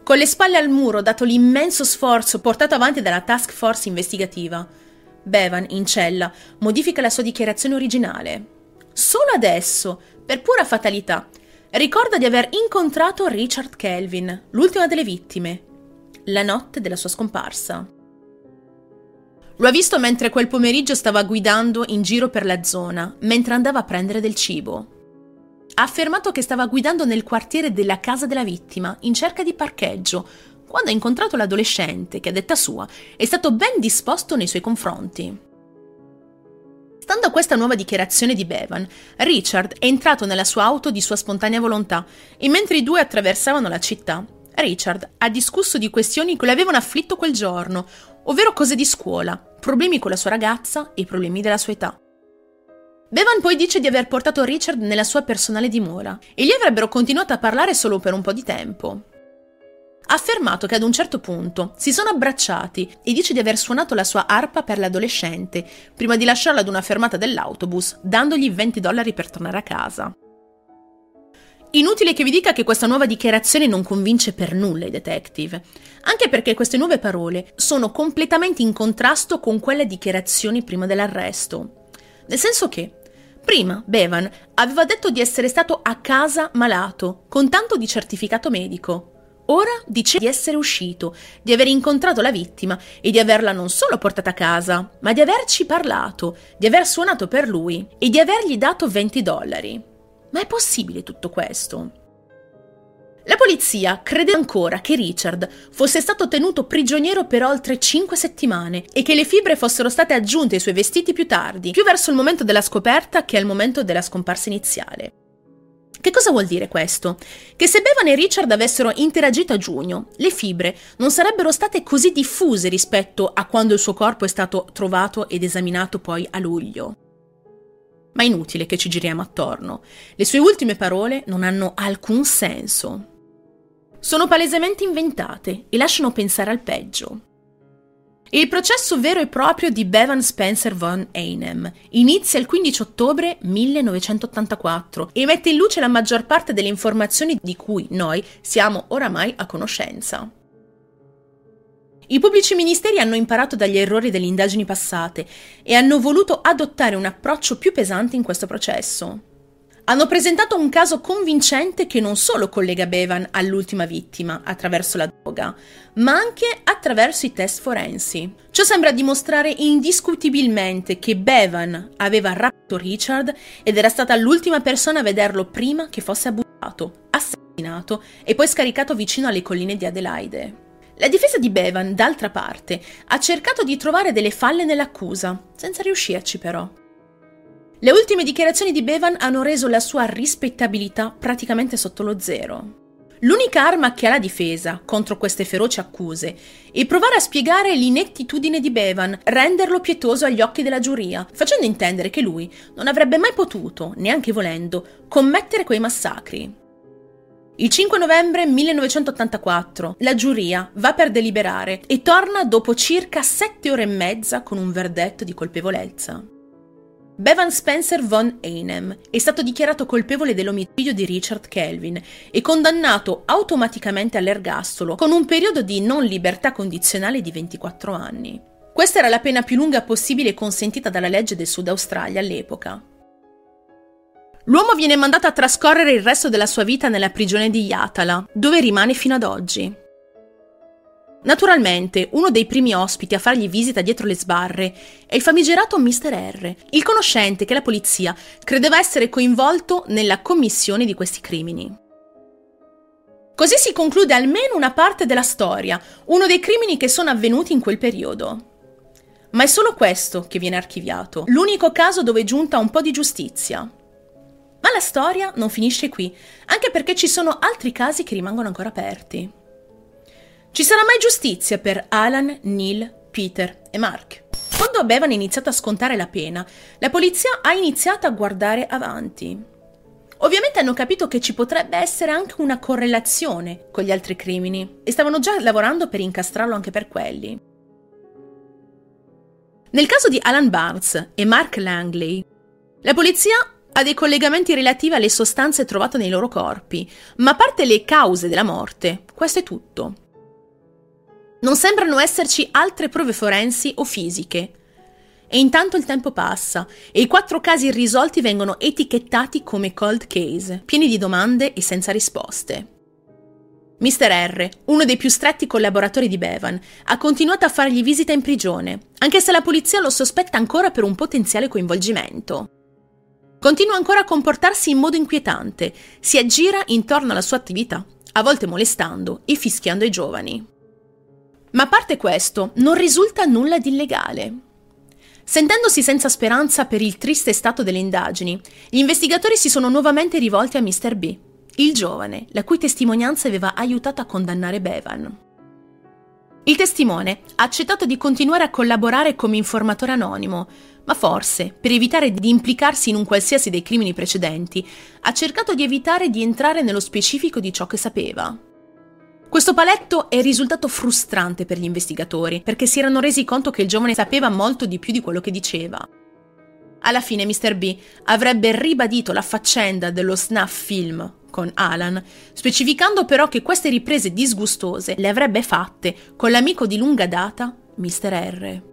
Con le spalle al muro, dato l'immenso sforzo portato avanti dalla task force investigativa, Bevan, in cella, modifica la sua dichiarazione originale. Solo adesso, per pura fatalità, ricorda di aver incontrato Richard Kelvin, l'ultima delle vittime, la notte della sua scomparsa. Lo ha visto mentre quel pomeriggio stava guidando in giro per la zona, mentre andava a prendere del cibo. Ha affermato che stava guidando nel quartiere della casa della vittima, in cerca di parcheggio, quando ha incontrato l'adolescente che, a detta sua, è stato ben disposto nei suoi confronti. Stando a questa nuova dichiarazione di Bevan, Richard è entrato nella sua auto di sua spontanea volontà e mentre i due attraversavano la città, Richard ha discusso di questioni che lo avevano afflitto quel giorno, ovvero cose di scuola, problemi con la sua ragazza e problemi della sua età. Bevan poi dice di aver portato Richard nella sua personale dimora e gli avrebbero continuato a parlare solo per un po' di tempo. Ha affermato che ad un certo punto si sono abbracciati e dice di aver suonato la sua arpa per l'adolescente prima di lasciarla ad una fermata dell'autobus, dandogli 20 dollari per tornare a casa. Inutile che vi dica che questa nuova dichiarazione non convince per nulla i detective, anche perché queste nuove parole sono completamente in contrasto con quelle dichiarazioni prima dell'arresto. Nel senso che, prima Bevan aveva detto di essere stato a casa malato, con tanto di certificato medico. Ora dice di essere uscito, di aver incontrato la vittima e di averla non solo portata a casa, ma di averci parlato, di aver suonato per lui e di avergli dato 20 dollari. Ma è possibile tutto questo? La polizia crede ancora che Richard fosse stato tenuto prigioniero per oltre 5 settimane e che le fibre fossero state aggiunte ai suoi vestiti più tardi, più verso il momento della scoperta che al momento della scomparsa iniziale. Che cosa vuol dire questo? Che se Bevan e Richard avessero interagito a giugno, le fibre non sarebbero state così diffuse rispetto a quando il suo corpo è stato trovato ed esaminato poi a luglio. Ma è inutile che ci giriamo attorno. Le sue ultime parole non hanno alcun senso. Sono palesemente inventate e lasciano pensare al peggio. Il processo vero e proprio di Bevan Spencer von Einem inizia il 15 ottobre 1984 e mette in luce la maggior parte delle informazioni di cui noi siamo oramai a conoscenza. I pubblici ministeri hanno imparato dagli errori delle indagini passate e hanno voluto adottare un approccio più pesante in questo processo hanno presentato un caso convincente che non solo collega Bevan all'ultima vittima attraverso la droga, ma anche attraverso i test forensi. Ciò sembra dimostrare indiscutibilmente che Bevan aveva rapito Richard ed era stata l'ultima persona a vederlo prima che fosse abusato, assassinato e poi scaricato vicino alle colline di Adelaide. La difesa di Bevan, d'altra parte, ha cercato di trovare delle falle nell'accusa, senza riuscirci però. Le ultime dichiarazioni di Bevan hanno reso la sua rispettabilità praticamente sotto lo zero. L'unica arma che ha la difesa contro queste feroci accuse è provare a spiegare l'inettitudine di Bevan, renderlo pietoso agli occhi della giuria, facendo intendere che lui non avrebbe mai potuto, neanche volendo, commettere quei massacri. Il 5 novembre 1984 la giuria va per deliberare e torna dopo circa sette ore e mezza con un verdetto di colpevolezza. Bevan Spencer von Einem è stato dichiarato colpevole dell'omicidio di Richard Kelvin e condannato automaticamente all'ergastolo con un periodo di non libertà condizionale di 24 anni. Questa era la pena più lunga possibile consentita dalla legge del Sud Australia all'epoca. L'uomo viene mandato a trascorrere il resto della sua vita nella prigione di Yatala, dove rimane fino ad oggi. Naturalmente, uno dei primi ospiti a fargli visita dietro le sbarre è il famigerato Mr. R, il conoscente che la polizia credeva essere coinvolto nella commissione di questi crimini. Così si conclude almeno una parte della storia, uno dei crimini che sono avvenuti in quel periodo. Ma è solo questo che viene archiviato, l'unico caso dove è giunta un po' di giustizia. Ma la storia non finisce qui, anche perché ci sono altri casi che rimangono ancora aperti. Ci sarà mai giustizia per Alan, Neil, Peter e Mark? Quando ha iniziato a scontare la pena, la polizia ha iniziato a guardare avanti. Ovviamente hanno capito che ci potrebbe essere anche una correlazione con gli altri crimini e stavano già lavorando per incastrarlo anche per quelli. Nel caso di Alan Barnes e Mark Langley, la polizia ha dei collegamenti relativi alle sostanze trovate nei loro corpi, ma a parte le cause della morte, questo è tutto. Non sembrano esserci altre prove forensi o fisiche. E intanto il tempo passa e i quattro casi irrisolti vengono etichettati come cold case, pieni di domande e senza risposte. Mr. R, uno dei più stretti collaboratori di Bevan, ha continuato a fargli visita in prigione, anche se la polizia lo sospetta ancora per un potenziale coinvolgimento. Continua ancora a comportarsi in modo inquietante, si aggira intorno alla sua attività, a volte molestando e fischiando i giovani. Ma a parte questo, non risulta nulla di illegale. Sentendosi senza speranza per il triste stato delle indagini, gli investigatori si sono nuovamente rivolti a Mr. B, il giovane, la cui testimonianza aveva aiutato a condannare Bevan. Il testimone ha accettato di continuare a collaborare come informatore anonimo, ma forse, per evitare di implicarsi in un qualsiasi dei crimini precedenti, ha cercato di evitare di entrare nello specifico di ciò che sapeva. Questo paletto è risultato frustrante per gli investigatori, perché si erano resi conto che il giovane sapeva molto di più di quello che diceva. Alla fine Mr. B avrebbe ribadito la faccenda dello snuff film con Alan, specificando però che queste riprese disgustose le avrebbe fatte con l'amico di lunga data, Mr. R.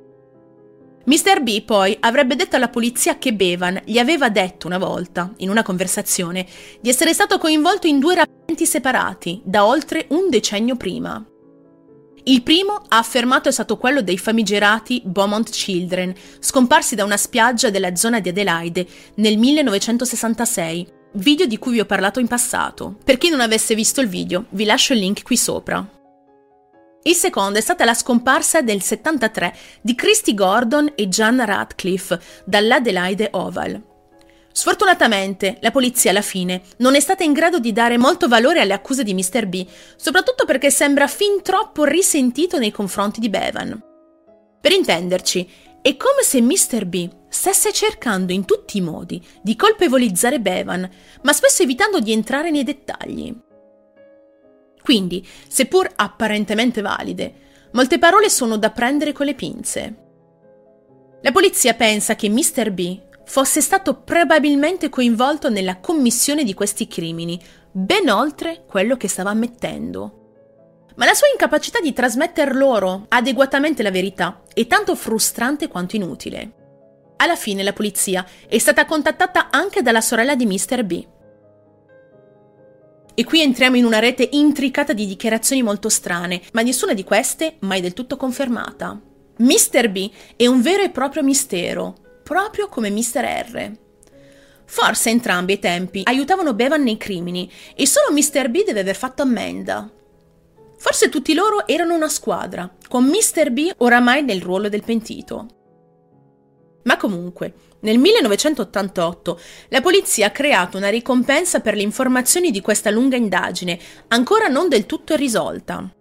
Mr. B poi avrebbe detto alla polizia che Bevan gli aveva detto una volta, in una conversazione, di essere stato coinvolto in due rapimenti separati da oltre un decennio prima. Il primo, ha affermato, è stato quello dei famigerati Beaumont Children, scomparsi da una spiaggia della zona di Adelaide nel 1966, video di cui vi ho parlato in passato. Per chi non avesse visto il video, vi lascio il link qui sopra. Il secondo è stata la scomparsa del 73 di Christy Gordon e Jan Radcliffe dall'Adelaide Oval. Sfortunatamente, la polizia alla fine non è stata in grado di dare molto valore alle accuse di Mr. B, soprattutto perché sembra fin troppo risentito nei confronti di Bevan. Per intenderci, è come se Mr. B stesse cercando in tutti i modi di colpevolizzare Bevan, ma spesso evitando di entrare nei dettagli. Quindi, seppur apparentemente valide, molte parole sono da prendere con le pinze. La polizia pensa che Mr. B fosse stato probabilmente coinvolto nella commissione di questi crimini, ben oltre quello che stava ammettendo. Ma la sua incapacità di trasmetter loro adeguatamente la verità è tanto frustrante quanto inutile. Alla fine la polizia è stata contattata anche dalla sorella di Mr. B. E qui entriamo in una rete intricata di dichiarazioni molto strane, ma nessuna di queste mai del tutto confermata. Mr. B è un vero e proprio mistero, proprio come Mr. R. Forse entrambi ai tempi aiutavano Bevan nei crimini e solo Mr. B deve aver fatto ammenda. Forse tutti loro erano una squadra, con Mr. B oramai nel ruolo del pentito. Ma comunque, nel 1988 la polizia ha creato una ricompensa per le informazioni di questa lunga indagine, ancora non del tutto risolta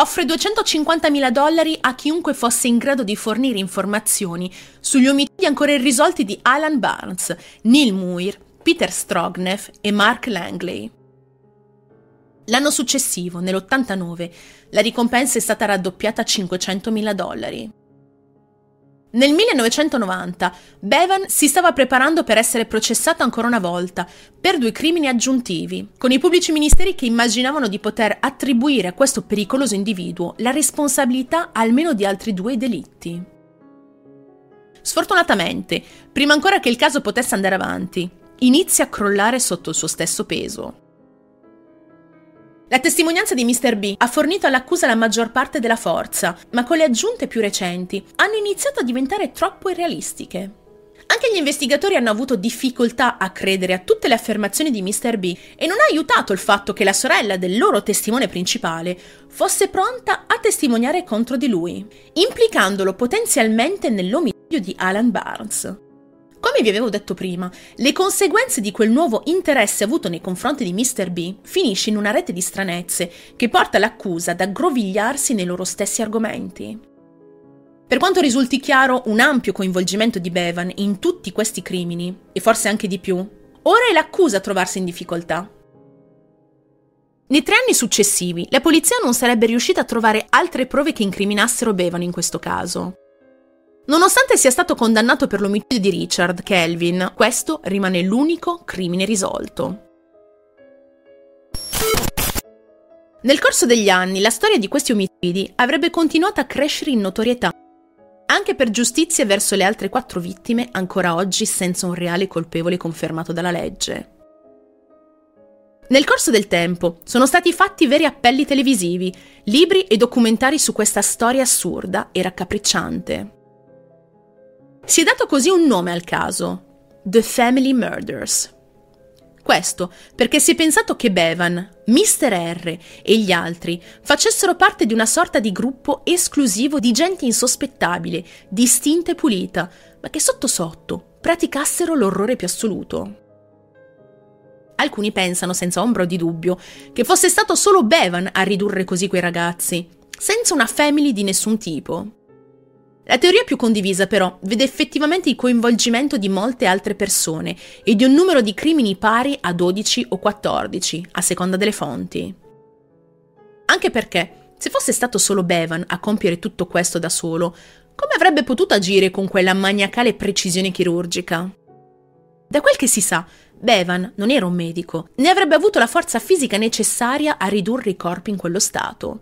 offre 250.000 dollari a chiunque fosse in grado di fornire informazioni sugli omicidi ancora irrisolti di Alan Barnes, Neil Muir, Peter Strogneff e Mark Langley. L'anno successivo, nell'89, la ricompensa è stata raddoppiata a 500.000 dollari. Nel 1990 Bevan si stava preparando per essere processato ancora una volta per due crimini aggiuntivi, con i pubblici ministeri che immaginavano di poter attribuire a questo pericoloso individuo la responsabilità almeno di altri due delitti. Sfortunatamente, prima ancora che il caso potesse andare avanti, inizia a crollare sotto il suo stesso peso. La testimonianza di Mr. B ha fornito all'accusa la maggior parte della forza, ma con le aggiunte più recenti hanno iniziato a diventare troppo irrealistiche. Anche gli investigatori hanno avuto difficoltà a credere a tutte le affermazioni di Mr. B e non ha aiutato il fatto che la sorella del loro testimone principale fosse pronta a testimoniare contro di lui, implicandolo potenzialmente nell'omicidio di Alan Barnes. Come vi avevo detto prima, le conseguenze di quel nuovo interesse avuto nei confronti di Mr. B finisce in una rete di stranezze che porta l'accusa ad aggrovigliarsi nei loro stessi argomenti. Per quanto risulti chiaro un ampio coinvolgimento di Bevan in tutti questi crimini, e forse anche di più, ora è l'accusa a trovarsi in difficoltà. Nei tre anni successivi, la polizia non sarebbe riuscita a trovare altre prove che incriminassero Bevan in questo caso. Nonostante sia stato condannato per l'omicidio di Richard Kelvin, questo rimane l'unico crimine risolto. Nel corso degli anni la storia di questi omicidi avrebbe continuato a crescere in notorietà, anche per giustizia verso le altre quattro vittime ancora oggi senza un reale colpevole confermato dalla legge. Nel corso del tempo sono stati fatti veri appelli televisivi, libri e documentari su questa storia assurda e raccapricciante. Si è dato così un nome al caso, The Family Murders. Questo perché si è pensato che Bevan, Mr. R e gli altri facessero parte di una sorta di gruppo esclusivo di gente insospettabile, distinta e pulita, ma che sotto sotto praticassero l'orrore più assoluto. Alcuni pensano senza ombra di dubbio che fosse stato solo Bevan a ridurre così quei ragazzi, senza una family di nessun tipo. La teoria più condivisa però vede effettivamente il coinvolgimento di molte altre persone e di un numero di crimini pari a 12 o 14, a seconda delle fonti. Anche perché, se fosse stato solo Bevan a compiere tutto questo da solo, come avrebbe potuto agire con quella maniacale precisione chirurgica? Da quel che si sa, Bevan non era un medico, né avrebbe avuto la forza fisica necessaria a ridurre i corpi in quello stato.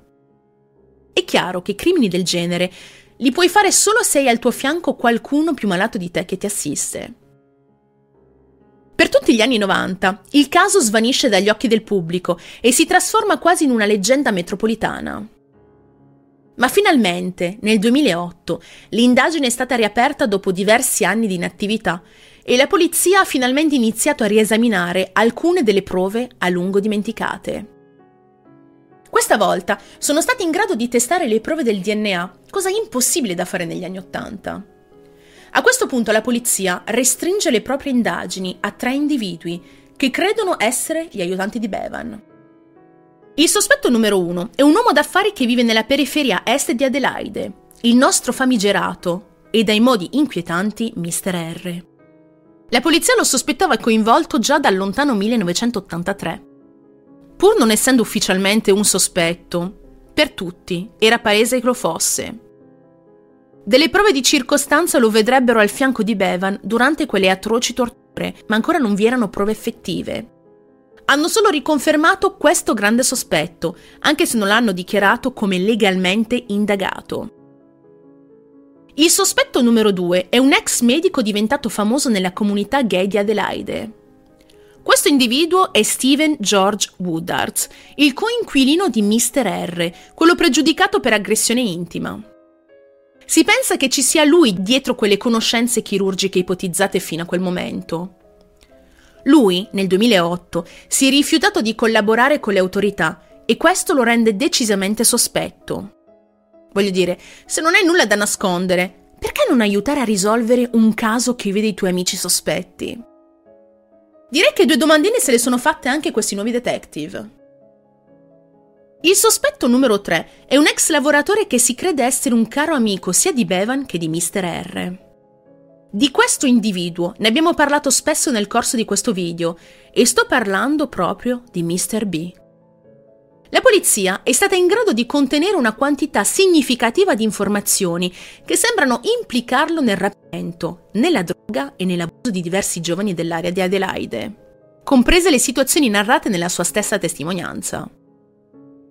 È chiaro che crimini del genere li puoi fare solo se hai al tuo fianco qualcuno più malato di te che ti assiste. Per tutti gli anni 90 il caso svanisce dagli occhi del pubblico e si trasforma quasi in una leggenda metropolitana. Ma finalmente, nel 2008, l'indagine è stata riaperta dopo diversi anni di inattività e la polizia ha finalmente iniziato a riesaminare alcune delle prove a lungo dimenticate. Questa volta sono stati in grado di testare le prove del DNA, cosa impossibile da fare negli anni Ottanta. A questo punto la polizia restringe le proprie indagini a tre individui che credono essere gli aiutanti di Bevan. Il sospetto numero uno è un uomo d'affari che vive nella periferia est di Adelaide, il nostro famigerato e dai modi inquietanti Mr. R. La polizia lo sospettava coinvolto già dal lontano 1983. Pur non essendo ufficialmente un sospetto, per tutti era palese che lo fosse. Delle prove di circostanza lo vedrebbero al fianco di Bevan durante quelle atroci torture, ma ancora non vi erano prove effettive. Hanno solo riconfermato questo grande sospetto, anche se non l'hanno dichiarato come legalmente indagato. Il sospetto numero due è un ex medico diventato famoso nella comunità gay di Adelaide. Questo individuo è Steven George Woodard, il coinquilino di Mr. R, quello pregiudicato per aggressione intima. Si pensa che ci sia lui dietro quelle conoscenze chirurgiche ipotizzate fino a quel momento. Lui, nel 2008, si è rifiutato di collaborare con le autorità e questo lo rende decisamente sospetto. Voglio dire, se non hai nulla da nascondere, perché non aiutare a risolvere un caso che vede i tuoi amici sospetti? Direi che due domandine se le sono fatte anche questi nuovi detective. Il sospetto numero 3 è un ex lavoratore che si crede essere un caro amico sia di Bevan che di Mr. R. Di questo individuo ne abbiamo parlato spesso nel corso di questo video e sto parlando proprio di Mr. B. La polizia è stata in grado di contenere una quantità significativa di informazioni che sembrano implicarlo nel rapimento, nella droga e nell'abuso di diversi giovani dell'area di Adelaide, comprese le situazioni narrate nella sua stessa testimonianza.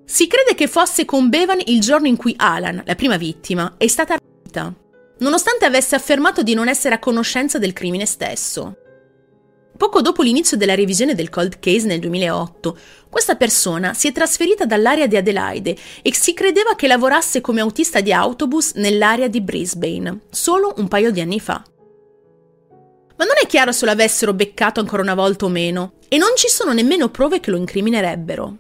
Si crede che fosse con Bevan il giorno in cui Alan, la prima vittima, è stata rapita, nonostante avesse affermato di non essere a conoscenza del crimine stesso. Poco dopo l'inizio della revisione del cold case nel 2008, questa persona si è trasferita dall'area di Adelaide e si credeva che lavorasse come autista di autobus nell'area di Brisbane, solo un paio di anni fa. Ma non è chiaro se lo avessero beccato ancora una volta o meno, e non ci sono nemmeno prove che lo incriminerebbero.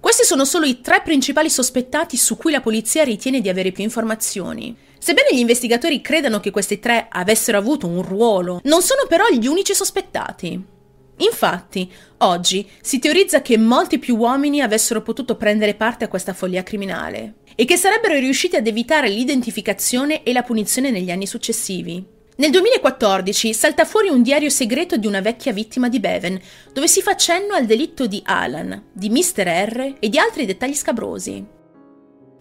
Questi sono solo i tre principali sospettati su cui la polizia ritiene di avere più informazioni. Sebbene gli investigatori credano che questi tre avessero avuto un ruolo, non sono però gli unici sospettati. Infatti, oggi si teorizza che molti più uomini avessero potuto prendere parte a questa follia criminale e che sarebbero riusciti ad evitare l'identificazione e la punizione negli anni successivi. Nel 2014 salta fuori un diario segreto di una vecchia vittima di Bevan, dove si fa cenno al delitto di Alan, di Mr. R e di altri dettagli scabrosi.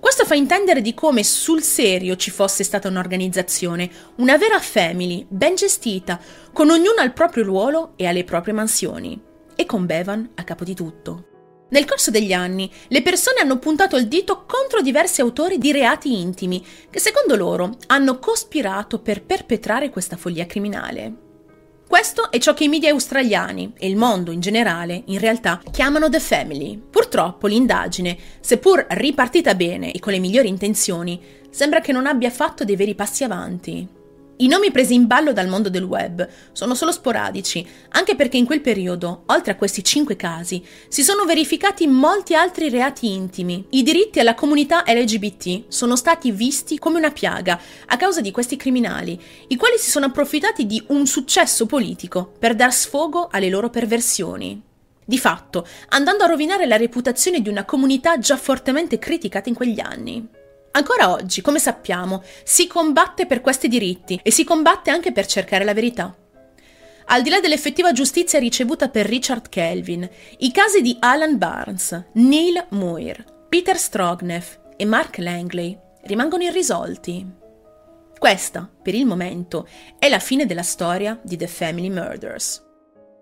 Questo fa intendere di come sul serio ci fosse stata un'organizzazione, una vera family, ben gestita, con ognuno al proprio ruolo e alle proprie mansioni, e con Bevan a capo di tutto. Nel corso degli anni, le persone hanno puntato il dito contro diversi autori di reati intimi, che secondo loro hanno cospirato per perpetrare questa follia criminale. Questo è ciò che i media australiani e il mondo in generale in realtà chiamano The Family. Purtroppo l'indagine, seppur ripartita bene e con le migliori intenzioni, sembra che non abbia fatto dei veri passi avanti. I nomi presi in ballo dal mondo del web sono solo sporadici, anche perché in quel periodo, oltre a questi cinque casi, si sono verificati molti altri reati intimi. I diritti alla comunità LGBT sono stati visti come una piaga a causa di questi criminali, i quali si sono approfittati di un successo politico per dar sfogo alle loro perversioni. Di fatto, andando a rovinare la reputazione di una comunità già fortemente criticata in quegli anni. Ancora oggi, come sappiamo, si combatte per questi diritti e si combatte anche per cercare la verità. Al di là dell'effettiva giustizia ricevuta per Richard Kelvin, i casi di Alan Barnes, Neil Muir, Peter Strogneff e Mark Langley rimangono irrisolti. Questa, per il momento, è la fine della storia di The Family Murders.